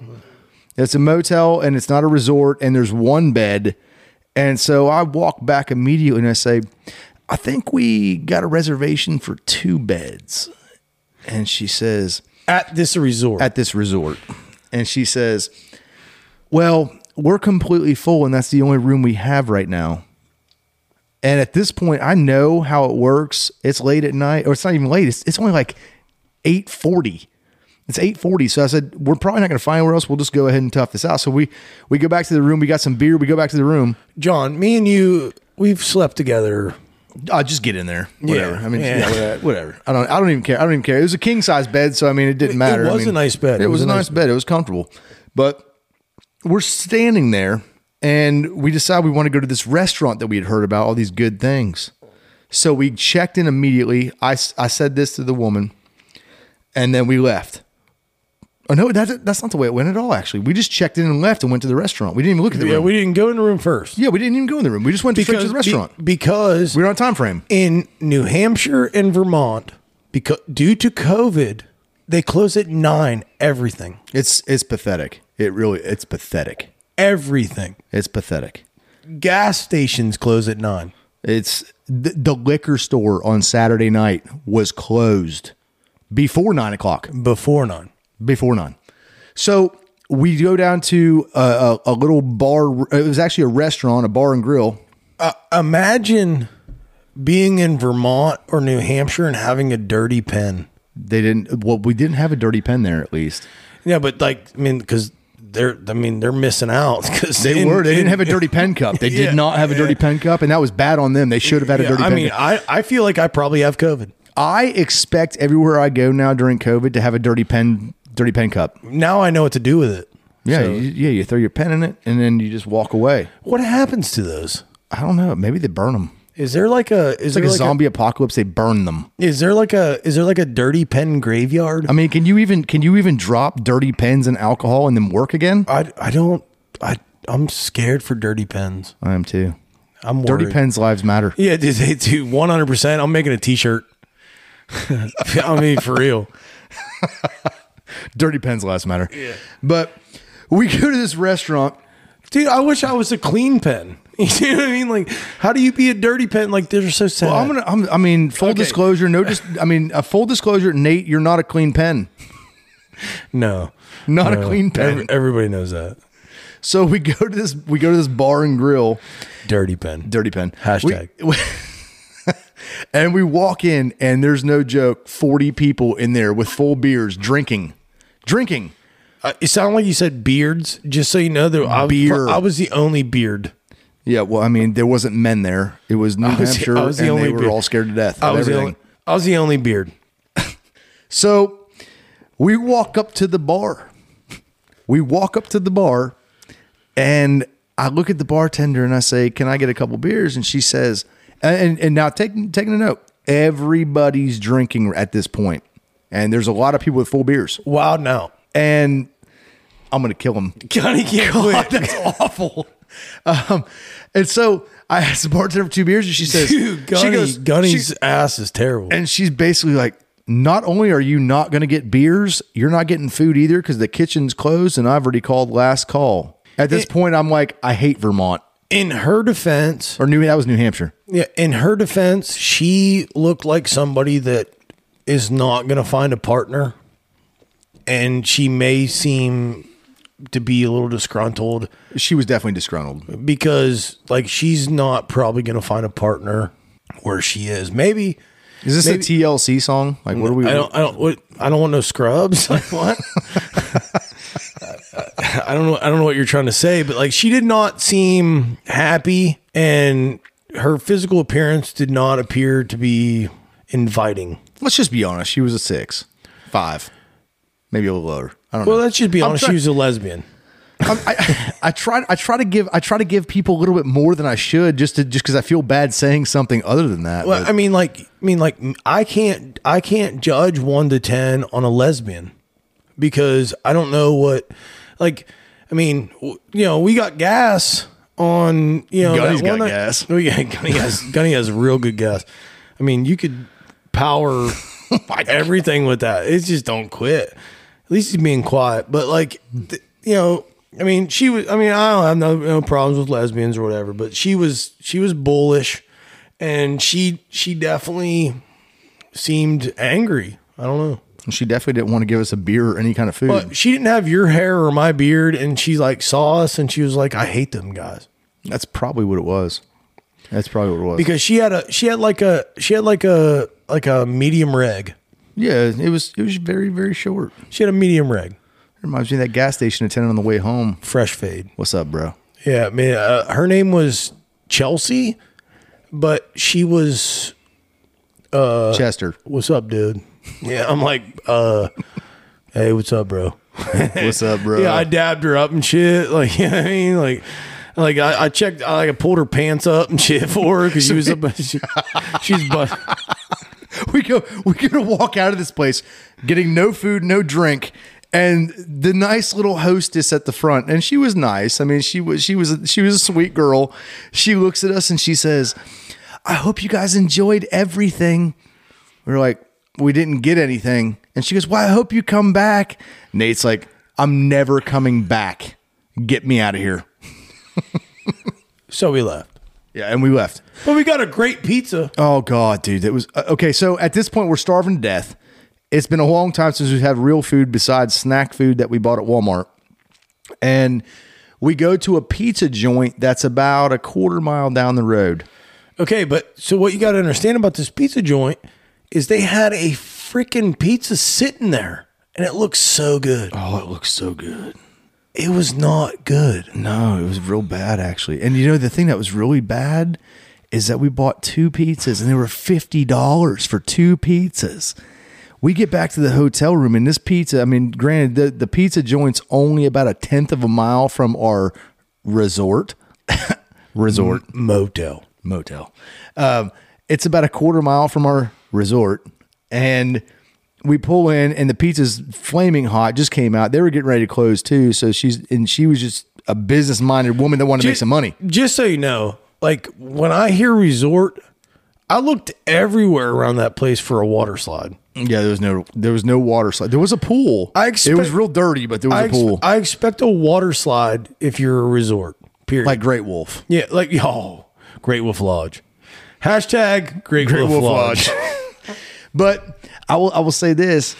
It's a motel, and it's not a resort. And there's one bed. And so I walk back immediately, and I say, "I think we got a reservation for two beds." And she says, At this resort. at this resort. And she says, Well, we're completely full, and that's the only room we have right now. And at this point, I know how it works. It's late at night, or it's not even late. It's, it's only like 840. It's 840. So I said, We're probably not going to find anywhere else. We'll just go ahead and tough this out. So we we go back to the room. We got some beer. We go back to the room. John, me and you, we've slept together. I'll just get in there. Whatever. Yeah. I mean, Yeah. yeah, whatever. I don't. I don't even care. I don't even care. It was a king size bed, so I mean, it didn't matter. it I was a nice bed. It, was, a nice bed. bed. It was comfortable, but we're standing there, and we decide we want to go to this restaurant that we had heard about. All these good things. So we checked in immediately. I I said this to the woman, and then we left. Oh no, that, that's not the way it went at all. Actually, we just checked in and left and went to the restaurant. We didn't even look at the Yeah, room. we didn't go in the room first. yeah, we didn't even go in the room. We just went straight to the be- restaurant. because we were on a time frame. in New Hampshire and Vermont, because due to COVID, they close at nine. Everything, It's it's pathetic. It really it's pathetic. everything. It's pathetic. Gas stations close at nine. It's the, the liquor store on Saturday night was closed before nine o'clock. Before nine. Before nine. So we go down to a, a, a little bar. It was actually a restaurant, a bar and grill. Uh, imagine being in Vermont or New Hampshire and having a dirty pen. They didn't. Well, we didn't have a dirty pen there at least. Yeah, but like I mean, because they're I mean they're missing out because They were. They didn't have a dirty pen cup. They Yeah, did not have a dirty pen cup, and that was bad on them. They should have had a dirty I pen. mean, cup. I, I feel like I probably have COVID. I expect everywhere I go now during COVID to have a dirty pen, dirty pen cup. Now I know what to do with it. Yeah, So- you, yeah. You throw your pen in it, and then you just walk away. what happens to those? I don't know. Maybe they burn them. Is there like a is It's like there a zombie apocalypse. They burn them. Is there like a is there like a dirty pen graveyard? I mean, can you even can you even drop dirty pens and alcohol and then work again? I I don't I I'm scared for dirty pens. I am too. I'm Dirty pens lives matter. Yeah, dude, they do 100. percent I'm making a T-shirt. I mean, for real. Dirty pens last matter. Yeah. But we go to this restaurant. Dude, I wish I was a clean pen. You know what I mean? Like, how do you be a dirty pen? Like, they're so sad. Well, I'm gonna. I'm, I mean, full Okay. disclosure. No, just. I mean, a full disclosure. Nate, you're not a clean pen. no, Not a clean pen. Every- everybody knows that. So we go to this. We go to this bar and grill. Dirty pen. Dirty pen. Hashtag. We- and we walk in, and there's no joke. Forty people in there with full beers, drinking, drinking. Uh, it sounded like you said beards. Just so you know, there, I, was- Beer. I was the only beard. Yeah, well, I mean, there wasn't men there. It was New I was- Hampshire, I was the and only they were beard. all scared to death. I of was the everything. only. I was the only beard. So we walk up to the bar. We walk up to the bar, and I look at the bartender and I say, "Can I get a couple beers?" And she says, "And and now taking taking a note, everybody's drinking at this point, and there's a lot of people with full beers, Wow, no. and I'm gonna kill him. Johnny can't God, quit. that's awful. Um, and so I asked the bartender for two beers, and she says, Dude, she goes, Gunny's she- ass is terrible. and she's basically like, not only are you not going to get beers, you're not getting food either because the kitchen's closed, and I've already called last call. At this It- point, I'm like, I hate Vermont in her defense, or New. That was New Hampshire. yeah, in her defense, she looked like somebody that is not going to find a partner, and she may seem to be a little disgruntled She was definitely disgruntled. because, like, she's not probably going to find a partner where she is. Maybe Is this Maybe- a TLC song? Like, what are we? I don't. I don't. What, I don't want no scrubs. Like what? I don't know. I don't know what you're trying to say, but like she did not seem happy, and her physical appearance did not appear to be inviting. Let's just be honest. She was a six, five, maybe a little lower. I don't Well, know. Well, let's just be I'm honest. try- she was a lesbian. I'm- I, I try. I try to give. I try to give people a little bit more than I should, just to just because I feel bad saying something other than that. Well, but- I mean, like, I mean, like, I can't, I can't judge one to ten on a lesbian because I don't know what, like, I mean, you know, we got gas on you know Gunny's got night- gas. Oh yeah, Gunny has Gunny has real good gas. I mean, you could power oh everything with that. It just don't quit. At least he's being quiet. But like, th- you know, I mean, she was. I mean, I don't have no, no problems with lesbians or whatever. But she was she was bullish, and she she definitely seemed angry. I don't know. She definitely didn't want to give us a beer or any kind of food. But she didn't have your hair or my beard, and she like saw us, and she was like, "I hate them guys." That's probably what it was. That's probably what it was. because she had a she had like a she had like a like a medium reg. yeah, it was it was very very short. She had a medium reg, Reminds me of that gas station attendant on the way home. fresh fade. What's up, bro? Yeah, man. Uh, her name was Chelsea, but she was Chester. what's up, dude? Yeah, I'm like, uh, hey, what's up, bro? What's up, bro? Yeah, I dabbed her up and shit. Like, you know what I mean, like. Like I, I checked, I like I pulled her pants up and shit for her because she was a, she, she's but we go we're gonna walk out of this place getting no food no drink and the nice little hostess at the front and she was nice. I mean she was she was a, she was a sweet girl. She looks at us and she says i hope you guys enjoyed everything. We are like we didn't get anything. And she goes well i hope you come back. Nate's like i'm never coming back. Get me out of here so we left. yeah and we left But we got a great pizza. Oh God, dude, it was uh, okay. So at this point, we're starving to death. It's been a long time since we've had real food besides snack food that we bought at Walmart, and we go to a pizza joint that's about a quarter mile down the road. Okay, but so what you got to understand about this pizza joint is they had a freaking pizza sitting there and it looks so good. Oh, it looks so good. It was not good. No, it was real bad actually. And you know the thing that was really bad is that we bought two pizzas and they were fifty dollars for two pizzas. We get back to the hotel room and this pizza, I mean, granted, the, the pizza joint's only about a tenth of a mile from our resort. resort Motel. motel. Um, it's about a quarter mile from our resort, and we pull in, and the pizza's flaming hot. Just came out. They were getting ready to close too. So she's and she was just a business minded woman that wanted to make some money. Just so you know, like when I hear resort, I looked everywhere around that place for a water slide. Yeah, there was no there was no water slide. There was a pool. I expect, it was real dirty, but there was I, a pool. I expect a water slide if you're a resort. Period. like Great Wolf. yeah, like oh, Great Wolf Lodge. Hashtag Great, Great Wolf, Wolf Lodge. But I will I will say this: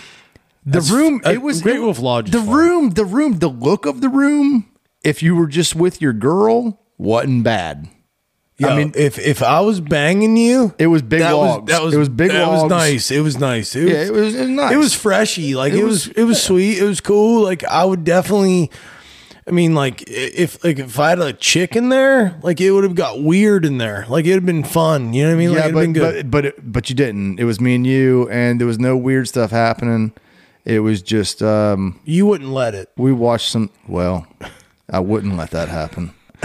the room uh, it was Great Wolf Lodge The room, the room, the look of the room. If you were just with your girl, wasn't bad. I I mean, if if I was banging you, It was big that logs. Was, that was It was big That was nice. It was nice. It was, Yeah, it was- it was nice. It was freshy. Like it, It was, was- It was sweet. It was cool. Like I would definitely. I mean, like if like if I had a chick in there, like it would have got weird in there. Like it'd have been fun. You know what I mean? Like yeah, it'd but been good. but but it, but you didn't. It was me and you, and there was no weird stuff happening. It was just um, you wouldn't let it. we watched some. Well, I wouldn't let that happen.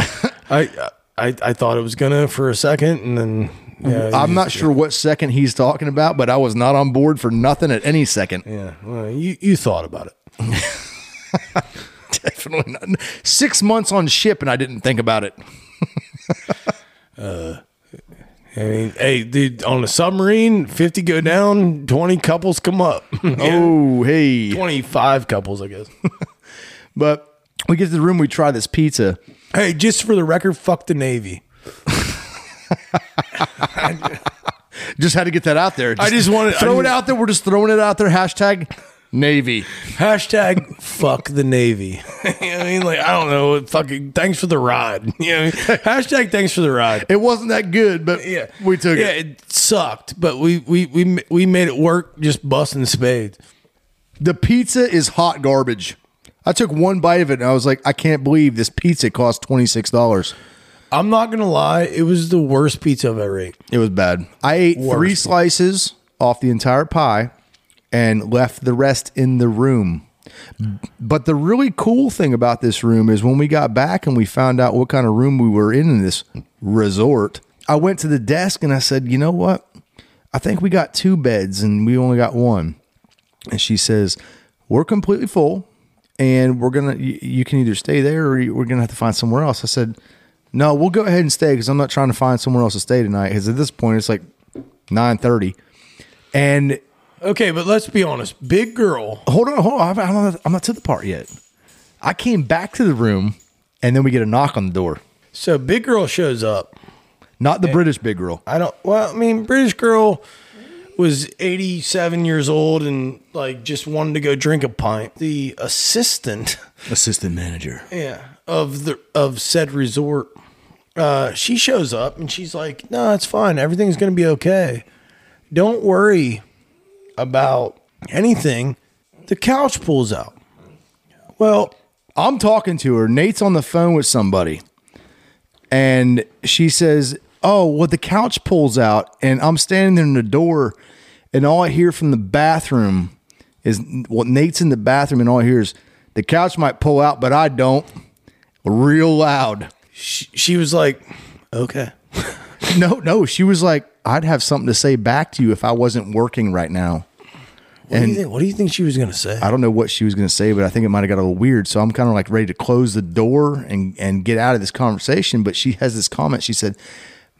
I I I thought it was gonna for a second, and then yeah, I'm not sure what second he's talking about, but I was not on board for nothing at any second. Yeah, well, you you thought about it. Definitely not. Six months on ship, and I didn't think about it. Uh, I mean, hey, dude, on a submarine, 50 go down, 20 couples come up. Oh, hey. 25 couples, I guess. But we get to the room, we try this pizza. hey, just for the record, fuck the Navy. Just had to get that out there. I just wanted- I throw it out there. We're just throwing it out there. Hashtag Navy. Hashtag fuck the Navy. you know I mean? Like, I don't know. Fucking thanks for the ride. You know I mean? Hashtag thanks for the ride. It wasn't that good, but Yeah. we took yeah, it. Yeah, it sucked, but we, we, we, we made it work just busting spades. The pizza is hot garbage. I took one bite of it and I was like, I can't believe this pizza cost twenty six dollars. I'm not going to lie. It was the worst pizza I've ever ate. It was bad. I ate Worst. three slices off the entire pie and left the rest in the room. But the really cool thing about this room is when we got back and we found out what kind of room we were in in this resort, I went to the desk and I said, "You know what? I think we got two beds and we only got one." And she says, "We're completely full and we're going to you, can either stay there or we're going to have to find somewhere else." I said, No, we'll go ahead and stay because I'm not trying to find somewhere else to stay tonight. Because at this point, it's like nine thirty, and Okay, but let's be honest. Big girl. hold on, hold on. I'm not, I'm not to the part yet. I came back to the room, and then we get a knock on the door. So big girl shows up. Not the British big girl. I don't. Well, I mean, British girl was 87 years old and like just wanted to go drink a pint. The assistant, Assistant manager. yeah, of the of said resort, uh, she shows up and she's like, "No, it's fine. Everything's gonna be okay. Don't worry about anything." The couch pulls out. Well, I'm talking to her. Nate's on the phone with somebody. And she says, Oh, well, the couch pulls out. And I'm standing there in the door. And all I hear from the bathroom is, well, Nate's in the bathroom. And all I hear is, the couch might pull out, but I don't. Real loud. she, she was like, "Okay." No, no. She was like, I'd have something to say back to you if I wasn't working right now. What, do you And- think, what do you think she was gonna say? I don't know what she was going to say, but I think it might have got a little weird. So I'm kind of like ready to close the door and and get out of this conversation. But she has this comment. She said,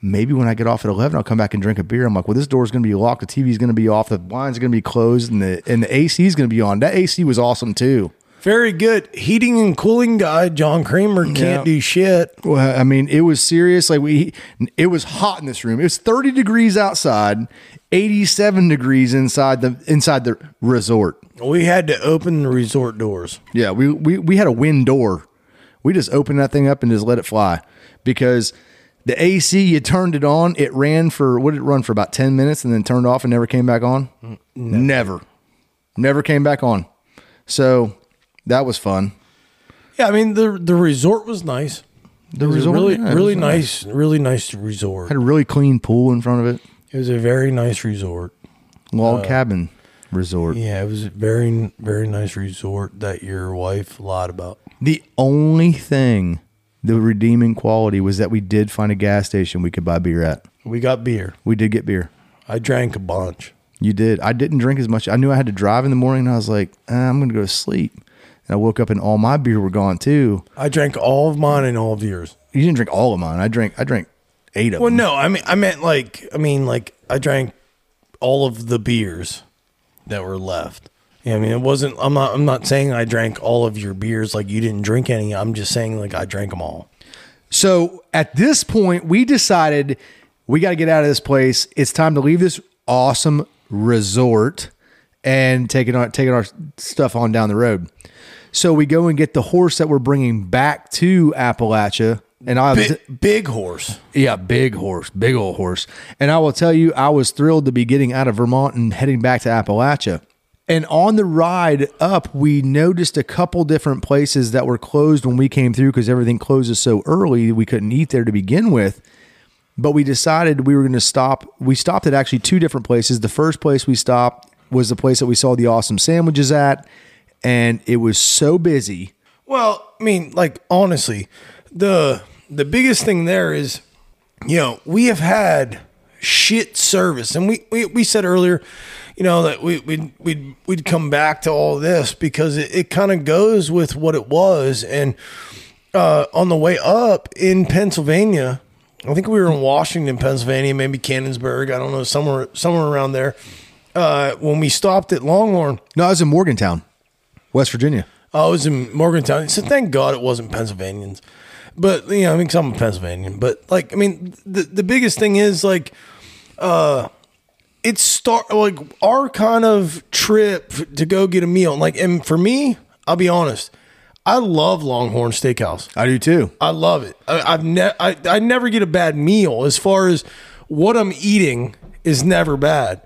"Maybe when I get off at 11, I'll come back and drink a beer." I'm like, "Well, this door's going to be locked. The TV's going to be off. The blinds are going to be closed, and the and the AC is going to be on." That AC was awesome too. Very good. Heating and cooling guy, John Kramer, can't Yeah. do shit. Well, I mean, it was serious. Like we, it was hot in this room. It was 30 degrees outside, 87 degrees inside the inside the resort. We had to open the resort doors. Yeah, we, we we had a wind door. We just opened that thing up and just let it fly because the AC you turned it on, it ran for what did it run for about 10 minutes and then turned off and never came back on? Never. Never came back on. So that was fun. Yeah, I mean the the resort was nice. The It was a resort, really yeah, really was nice, really nice resort. Had a really clean pool in front of it. It was a very nice resort. Log cabin resort. Yeah, it was a very very nice resort that your wife lied about. The only thing the redeeming quality was that we did find a gas station we could buy beer at. We got beer. We did get beer. I drank a bunch. You did. I didn't drink as much. I knew I had to drive in the morning. And I was like, eh, I'm going to go to sleep. And I woke up and all my beer were gone too. I drank all of mine and all of yours. You didn't drink all of mine. I drank. I drank eight of Well, them. no, I mean I meant like I mean like I drank all of the beers that were left. Yeah, I mean it wasn't. I'm not. I'm not saying I drank all of your beers like you didn't drink any. I'm just saying like I drank them all. So at this point, we decided we got to get out of this place. It's time to leave this awesome resort and taking our taking our stuff on down the road. So we go and get the horse that we're bringing back to Appalachia. And I Big, big horse. Yeah, big horse, big old horse. And I will tell you, I was thrilled to be getting out of Vermont and heading back to Appalachia. And on the ride up, we noticed a couple different places that were closed when we came through because everything closes so early, we couldn't eat there to begin with. But we decided we were going to stop. We stopped at actually two different places. The first place we stopped was the place that we saw the awesome sandwiches at. And it was so busy. Well, I mean, like honestly, the the biggest thing there is, you know, we have had shit service, and we we, we said earlier, you know, that we we'd we'd, we'd come back to all this because it, it kind of goes with what it was, and uh, on the way up in Pennsylvania. I think we were in Washington, Pennsylvania, maybe Canonsburg. I don't know, somewhere somewhere around there. Uh, when we stopped at Longhorn, No, I was in Morgantown, West Virginia. I was in Morgantown. So thank God it wasn't Pennsylvanians. But you know, I mean, 'cause I'm a Pennsylvanian. But like, I mean, the the biggest thing is like, uh, it's start like our kind of trip to go get a meal. Like, and for me, I'll be honest, I love Longhorn Steakhouse. I do too. I love it. I, I've ne- I, I never get a bad meal as far as what I'm eating is never bad.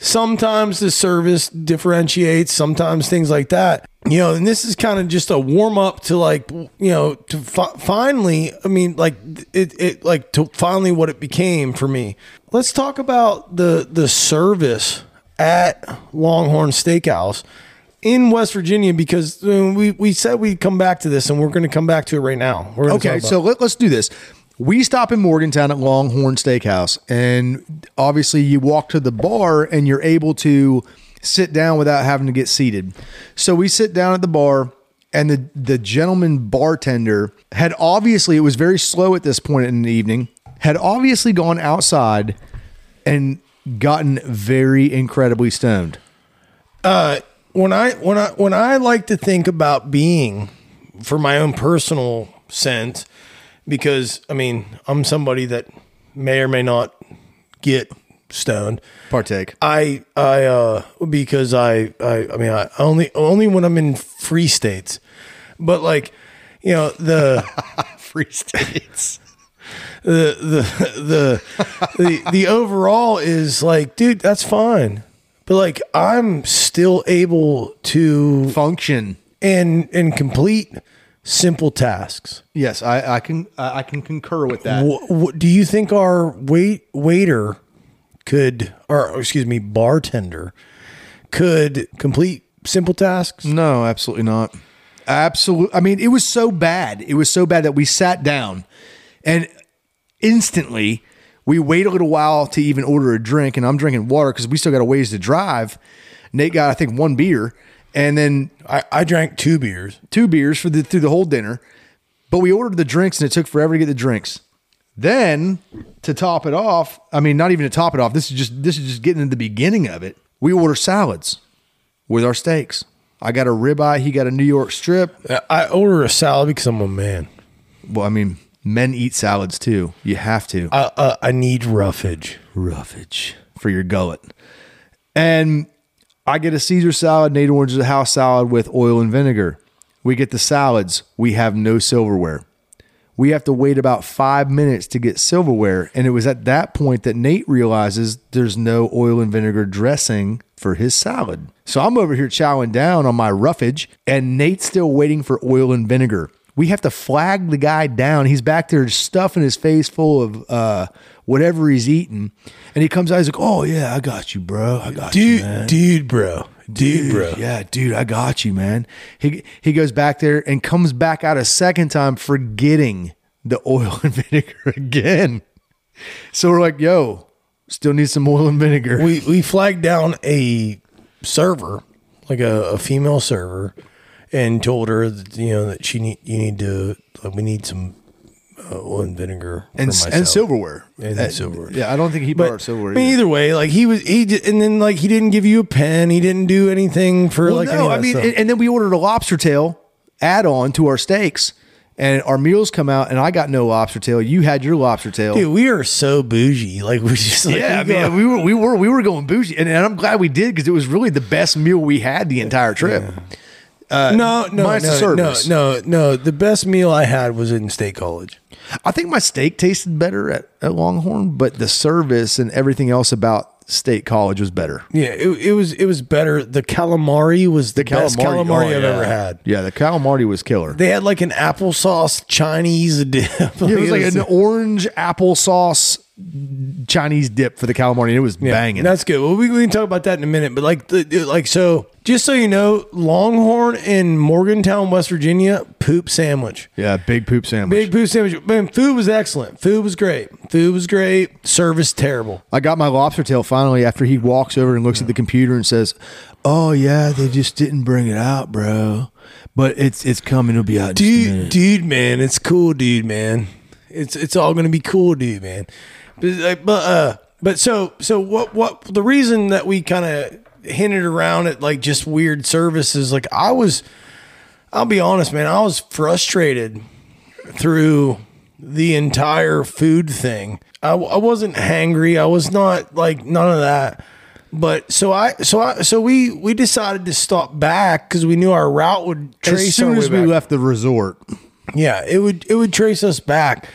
Sometimes the service differentiates, sometimes things like that. You know, and this is kind of just a warm up to like, you know, to fi- finally, I mean, like it, it, like to finally what it became for me. Let's talk about the the service at Longhorn Steakhouse in West Virginia because uh, we we said we'd come back to this and we're going to come back to it right now. We're Okay, so let, let's do this. We stop in Morgantown at Longhorn Steakhouse, and obviously you walk to the bar and you're able to sit down without having to get seated. So we sit down at the bar, and the the gentleman bartender had obviously it was very slow at this point in the evening had obviously gone outside and gotten very incredibly stoned Uh, when I when I when I like to think about being for my own personal sense, because I mean I'm somebody that may or may not get stoned. partake. I I uh because I I I mean I only only when I'm in free states, but like you know the free states. The the the the the overall is like dude that's fine, but like I'm still able to function. and and complete simple tasks. yes i i can i can concur with that What, what do you think our wait waiter could or excuse me bartender could complete simple tasks? No, absolutely not. Absolutely. I mean, it was so bad. It was so bad that we sat down and instantly we wait a little while to even order a drink. And I'm drinking water because we still got a ways to drive. Nate got, I think, one beer and then I, I drank two beers. two beers for the through the whole dinner. But we ordered the drinks and it took forever to get the drinks. Then to top it off, I mean, not even to top it off. This is just this is just getting to the beginning of it. We order salads with our steaks. I got a ribeye. He got a New York strip. I order a salad because I'm a man. Well, I mean, men eat salads too. You have to I, uh, I need roughage. roughage for your gullet. And I get a Caesar salad. Nate orders a house salad with oil and vinegar. We get the salads. We have no silverware. We have to wait about five minutes to get silverware. And it was at that point that Nate realizes there's no oil and vinegar dressing for his salad. So I'm over here chowing down on my roughage, and Nate's still waiting for oil and vinegar. We have to flag the guy down. He's back there stuffing his face full of uh, whatever he's eating. And he comes out, he's like, Oh, yeah, I got you, bro. I got you. Dude, man. dude, bro. Dude, bro. Yeah, dude, I got you, man. He he goes back there and comes back out a second time, forgetting the oil and vinegar again. So we're like, yo, still need some oil and vinegar. We we flagged down a server, like a, a female server, and told her that you know that she need you need to like, we need some uh, oil and vinegar and, and silverware. And Uh, silverware. Yeah, I don't think he But silverware. I mean, either. way, like he was, he did, and then like he didn't give you a pen. He didn't do anything for Well, like. no, I mean, and, and then we ordered a lobster tail add on to our steaks, and our meals come out, and I got no lobster tail. You had your lobster tail. dude, we are so bougie. Like we just like, yeah, I we go- mean, we were we were we were going bougie, and, and I'm glad we did because it was really the best meal we had the entire trip. Uh, no, no, the no, service. no, no, no. The best meal I had was in State College. I think my steak tasted better at, at Longhorn, but the service and everything else about State College was better. Yeah, it, it was it was better. The calamari was the, best calamari oh, I've ever had. Yeah, the calamari was killer. They had like an applesauce Chinese dip. it was like an orange applesauce Chinese dip for the calamari. It was banging. That's good. Well, we, we can talk about that in a minute. But like, the, like so, just so you know, Longhorn in Morgantown, West Virginia, poop sandwich. yeah, big poop sandwich. Big poop sandwich. Man, food was excellent. Food was great. Food was great. Service terrible. I got my lobster tail finally after he walks over and looks at the computer and says, "Oh yeah, they just didn't bring it out, bro. But it's it's coming. It'll be out in just a Dude, dude, man, it's cool, dude, man. It's it's all gonna be cool, dude, man. But but uh, but so so what what the reason that we kind of hinted around at like just weird services, like I was, I'll be honest, man, I was frustrated through the entire food thing. I, I wasn't hangry. I was not like none of that. But so I so I so we we decided to stop back because we knew our route would trace As soon as we back. left the resort, Yeah, it would it would trace us back.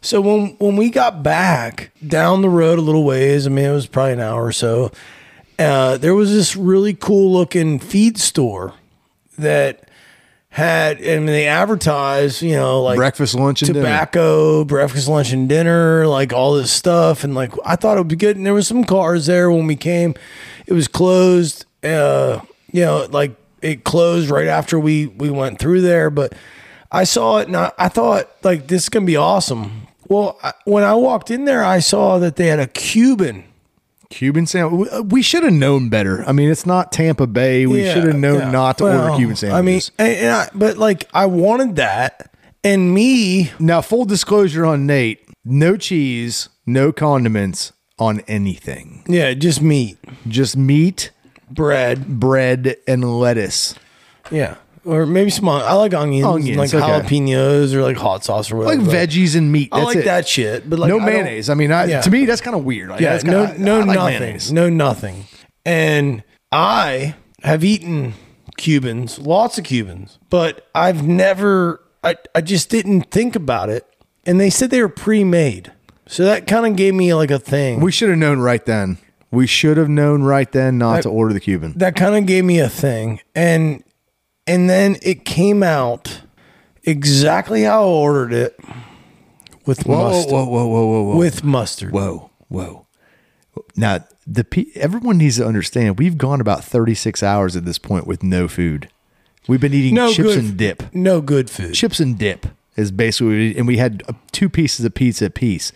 So when when we got back down the road a little ways, I mean it was probably an hour or so. Uh, there was this really cool looking feed store that had, I mean, they advertised, you know, like breakfast, lunch, and dinner. tobacco, breakfast, lunch, and dinner, like all this stuff. And like, I thought it would be good. And there was some cars there when we came. It was closed. Uh, you know, like it closed right after we we went through there. But I saw it and I, I thought like this is gonna be awesome. Well, I, when I walked in there, I saw that they had a Cuban Cuban sandwich. Uh, we should have known better. I mean, it's not Tampa Bay. We Yeah, should have known yeah. not to Well, order Cuban sandwiches. I mean, and, and I, but like I wanted that, and me, now full disclosure on Nate: no cheese, no condiments on anything. yeah, just meat, Just meat, bread, bread, and lettuce. yeah, or maybe some. I like onions, Onions, like okay. jalapenos, or like hot sauce or whatever. Like veggies and meat. I That's like it. that shit, but like no I don't- mayonnaise. I mean, I, Yeah. to me, that's kind of weird. Like, Yeah, that's no, kinda- no, I like nothing, mayonnaise. no, nothing. And I have eaten Cubans, lots of Cubans, but I've never, I, I just didn't think about it. And they said they were pre-made, so that kind of gave me like a thing. We should have known right then. We should have known right then not to order the Cuban. that kind of gave me a thing, and and then it came out exactly how I ordered it with Whoa, mustard. whoa, whoa, whoa, whoa, whoa. With mustard. Whoa, whoa. Now, the pe- everyone needs to understand we've gone about 36 hours at this point with no food. We've been eating No chips good, and dip. No good food. Chips and dip is basically and we had uh, two pieces of pizza apiece.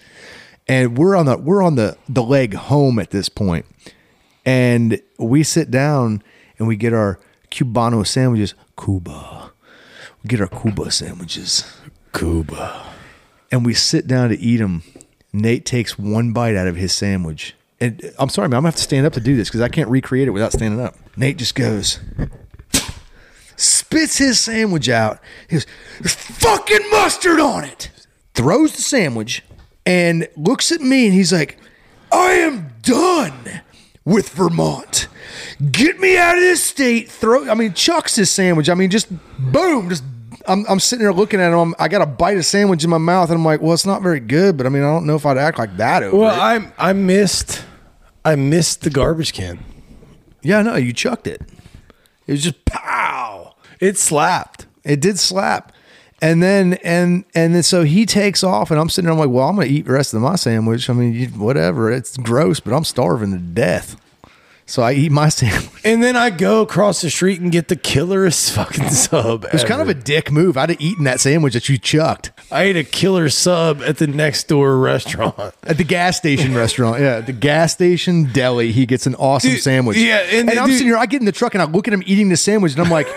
And we're on the we're on the the leg home at this. And we sit down and we get our cubano sandwiches, Cuba. We get our Cuba sandwiches Cuba. and we sit down to eat them. Nate takes one bite out of his sandwich. And I'm sorry, man, I'm gonna have to stand up to do this because I can't recreate it without standing up. Nate just goes, spits his sandwich out. He goes, There's fucking mustard on it. Throws the sandwich and looks at me and he's like, I am done with Vermont. Get me out of this state. Throw, I mean, chucks his sandwich. I mean, just boom, just. I'm, I'm sitting there looking at him. I got a bite of sandwich in my mouth, and I'm like, "Well, it's not very good." But I mean, I don't know if I'd act like that over Well, it. I I missed I missed the garbage can. yeah, no, you chucked it. It was just pow. It slapped. It did slap. And then and and then so he takes off, and I'm sitting there. I'm like, well, I'm gonna eat the rest of my sandwich. I mean, you, whatever. It's gross, but I'm starving to death. So I eat my sandwich. And then I go across the street and get the killerest fucking sub. It was kind of a dick move. I'd have eaten that sandwich that you chucked I ate a killer sub at the next door restaurant. at the gas station restaurant. Yeah, the gas station deli. He gets an awesome Dude, sandwich. yeah, and and I'm dude- sitting here. I get in the truck and I look at him eating the sandwich, and I'm like,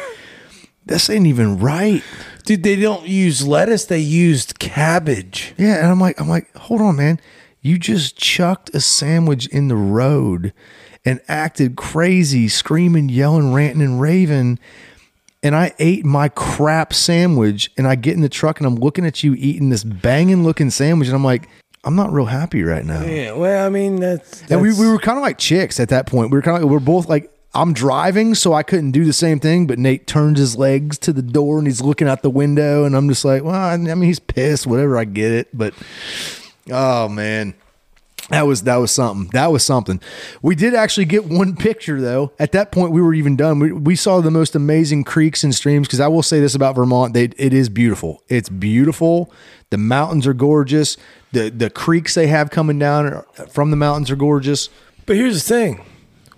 this ain't even right. Dude, they don't use lettuce, they used cabbage. Yeah, and I'm like, I'm like, hold on, man. You just chucked a sandwich in the road and acted crazy, screaming, yelling, ranting, and raving. And I ate my crap sandwich, and I get in the truck and I'm looking at you eating this banging looking sandwich, and I'm like, I'm not real happy right now. Yeah, well, I mean that's, And we, we were kind of like chicks at that point. We were kind of like, we are both like I'm driving, so I couldn't do the same thing. But Nate turns his legs to the door and he's looking out the window, and I'm just like, well, I, mean, he's pissed, whatever. I get it, but oh man. That was that was something. That was something. We did actually get one picture though. At that point, we were even done. We, we saw the most amazing creeks and streams. Because I will say this about Vermont: they, it is beautiful. It's beautiful. The mountains are gorgeous. the The creeks they have coming down from the mountains are gorgeous. But here's the thing.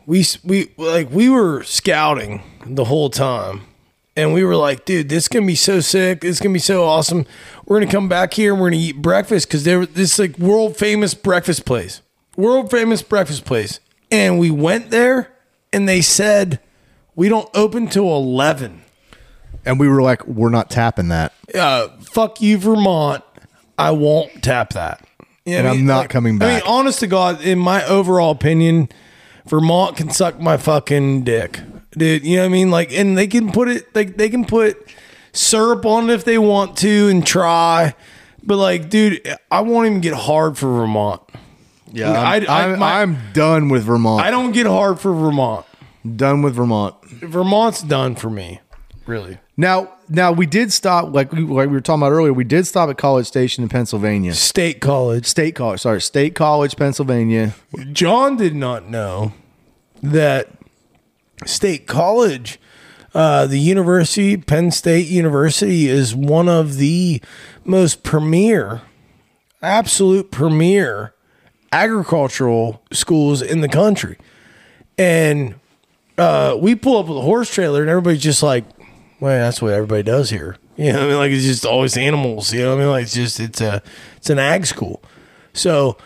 We we like we were scouting the whole time. And we were like, dude, this is gonna be so sick. This is gonna be so awesome. We're gonna come back here and we're gonna eat breakfast because there was this like world famous breakfast place. World famous breakfast place. And we went there and they said we don't open till eleven. And we were like, we're not tapping that. uh, fuck you, Vermont. I won't tap that. You know And I I'm mean? not coming back. I mean, honest to God, in my overall opinion, Vermont can suck my fucking dick, dude. You know what I mean? Like, and they can put it, like, they can put syrup on it if they want to and try. But like, dude, I won't even get hard for Vermont. Yeah, I- I'm, I- my- I'm done with Vermont. I don't get hard for Vermont. done with Vermont. Vermont's done for me, really. Now, now we did stop, like we, like we were talking about earlier. We did stop at College Station in Pennsylvania, State college. State College. Sorry, State College, Pennsylvania. John did not know that State College, uh, the university, Penn State University, is one of the most premier, absolute premier agricultural schools in the country. And uh, we pull up with a horse trailer, and everybody's just like, well, that's what everybody does here. You know, I mean, like it's just always animals. You know, I mean, like it's just it's a it's an ag school. So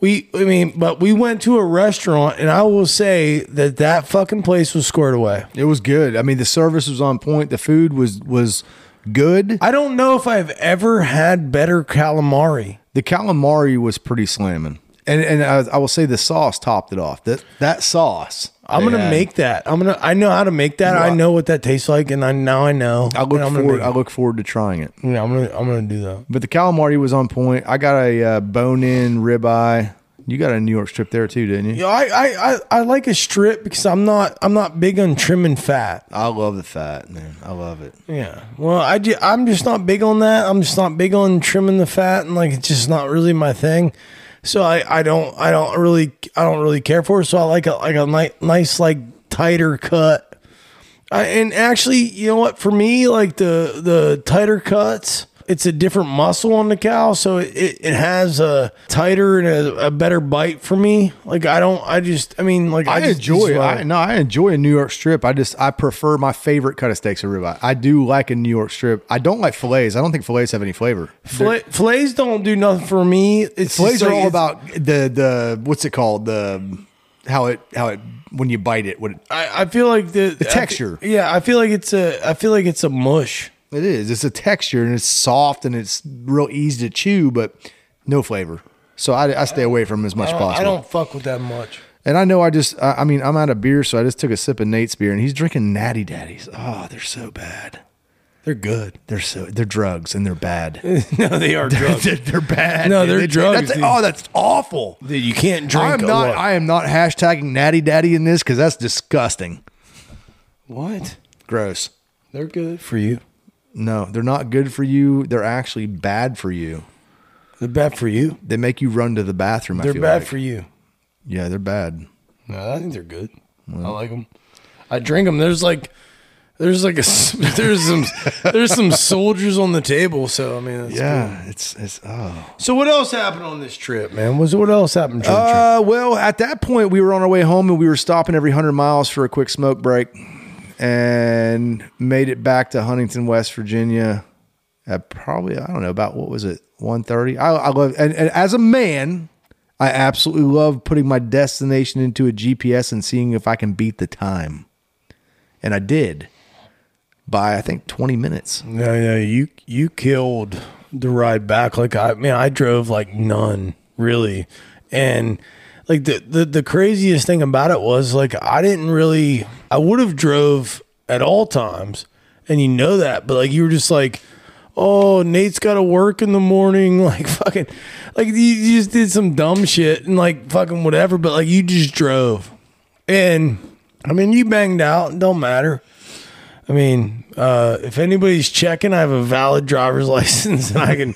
We, I mean, but we went to a restaurant, and I will say that that fucking place was squared away. It was good. I mean, the service was on point. The food was was good. I don't know if I've ever had better calamari. The calamari was pretty slamming, and and I, I will say the sauce topped it off. That that sauce. I'm gonna make that. I'm gonna. I know how to make that. I know what that tastes like, and I now I know. I look And I'm gonna forward. make I look forward to trying it. Yeah, I'm gonna. I'm gonna do that. But the calamari was on point. I got a uh, bone-in ribeye. You got a New York strip there too, didn't you? Yeah, I, I, I, I like a strip because I'm not. I'm not big on trimming fat. I love the fat, man. I love it. Yeah. Well, I ju- I'm just not big on that. I'm just not big on trimming the fat, and like it's just not really my thing. So I, I don't I don't really I don't really care for it. So I like a like a nice nice like tighter cut. I, and actually, you know what? For me, like the the tighter cuts, it's a different muscle on the cow, so it, it, has a tighter and a, a better bite for me. Like I don't, I just, I mean, like I, just, enjoy. just, I, no, I enjoy a New York strip. I just I prefer my favorite cut of steaks or ribeye. I do like a New York strip. I don't like fillets. I don't think fillets have any flavor. Fillet, fillets don't do nothing for me. It's Fillets just are like- all about the the what's it called the how it how it when you bite it what it, I, I feel like the, the texture. yeah, I feel like it's a. I feel like it's a mush. It is. It's a texture and it's soft and it's real easy to chew, but no flavor. So I, I stay away from 'em as much I possible. I don't fuck with that much. And I know I just, I I mean, I'm out of beer, so I just took a sip of Nate's beer, and he's drinking Natty Daddies. Oh, they're so bad. They're good. They're so, they're drugs, and they're bad. no, they are drugs. they're, they're bad. No, they're They- drugs, that's- oh, that's awful. Dude, you can't drink. I am not. what? I am not hashtagging Natty Daddy in this because that's disgusting. what? Gross. They're good for you. No, they're not good for you. They're actually bad for you. They're bad for you. They make you run to the bathroom. They're feel bad like. for you. Yeah, they're bad. No, I think they're good. I like them. I drink them. There's like, there's like a, there's some, there's some soldiers on the table. So I mean, Yeah, it's it's oh. So what else happened on this trip, man? Was what else happened? Trip? Uh, well, at that point, we were on our way home and we were stopping every 100 miles for a quick smoke break and made it back to Huntington, West Virginia at probably, I don't know, about what was it, 1.30? I, I love, and, and as a man, I absolutely love putting my destination into a GPS and seeing if I can beat the time. And I did by, I think, 20 minutes. No, no, you you killed the ride back. Like I mean, I drove like none really, and like the the the craziest thing about it was like I didn't really. I would have drove at all times, and you know that, but like you were just like. Oh, Nate's got to work in the morning. Like fucking, like you, you just did some dumb shit and like fucking whatever. But like you just drove, and I mean you banged out. Don't matter. I mean, uh, if anybody's checking, I have a valid driver's license and I can.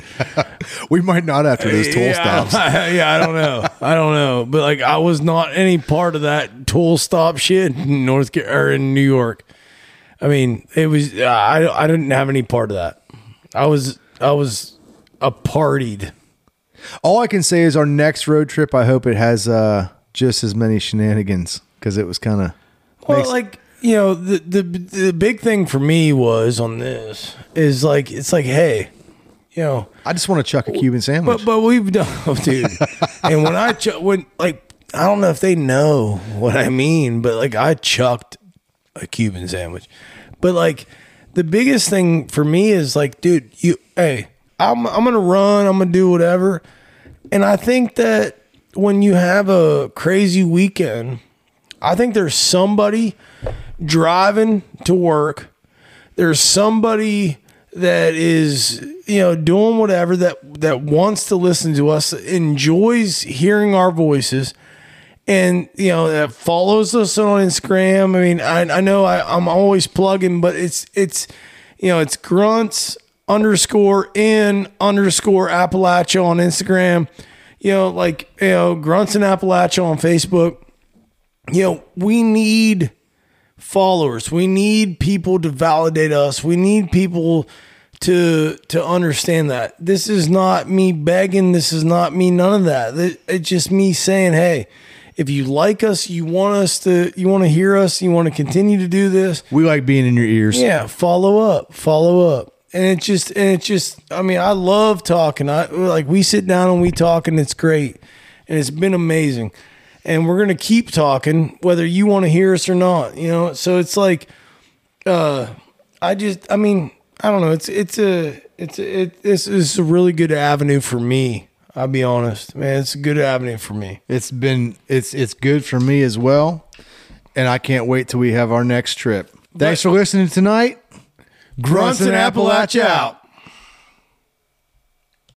We might not after those toll yeah, stops. yeah, I don't know. I don't know. But like, I was not any part of that toll stop shit in North or in New York. I mean, it was. I I didn't have any part of that. I was I was a partied. All I can say is our next road trip, I hope it has uh, just as many shenanigans because it was kind of. Well, like you know, the the the big thing for me was on this is like it's like, hey, you know. I just want to chuck a Cuban sandwich. But but we've done, oh, dude. and when I ch- when like I don't know if they know what I mean, but like I chucked a Cuban sandwich. But like the biggest thing for me is like, dude, you hey, I'm I'm gonna run, I'm gonna do whatever. And I think that when you have a crazy weekend, I think there's somebody driving to work. There's somebody that is, you know, doing whatever that that wants to listen to us, enjoys hearing our voices, and you know that follows us on Instagram. I mean, I, I know I, I'm always plugging, but it's it's you know it's grunts underscore in underscore Appalachia on Instagram. You know, like you know grunts and Appalachia on Facebook. You know, we need followers. We need people to validate us. We need people to to understand that this is not me begging. This is not me. None of that. It's just me saying, hey, if you like us, you want us to, you want to hear us, you want to continue to do this. we like being in your ears. Yeah, follow up, follow up. And it just and it just I mean, I love talking. I like we sit down and we talk and it's great. and it's been amazing. And we're gonna keep talking, whether you want to hear us or not. You know, so it's like, uh, I just, I mean, I don't know. It's it's a it's a, it, this is a really good avenue for me. I'll be honest, man. It's a good avenue for me. It's been it's it's good for me as well, and I can't wait till we have our next trip. Thanks for listening tonight. Grunts and Appalachia out.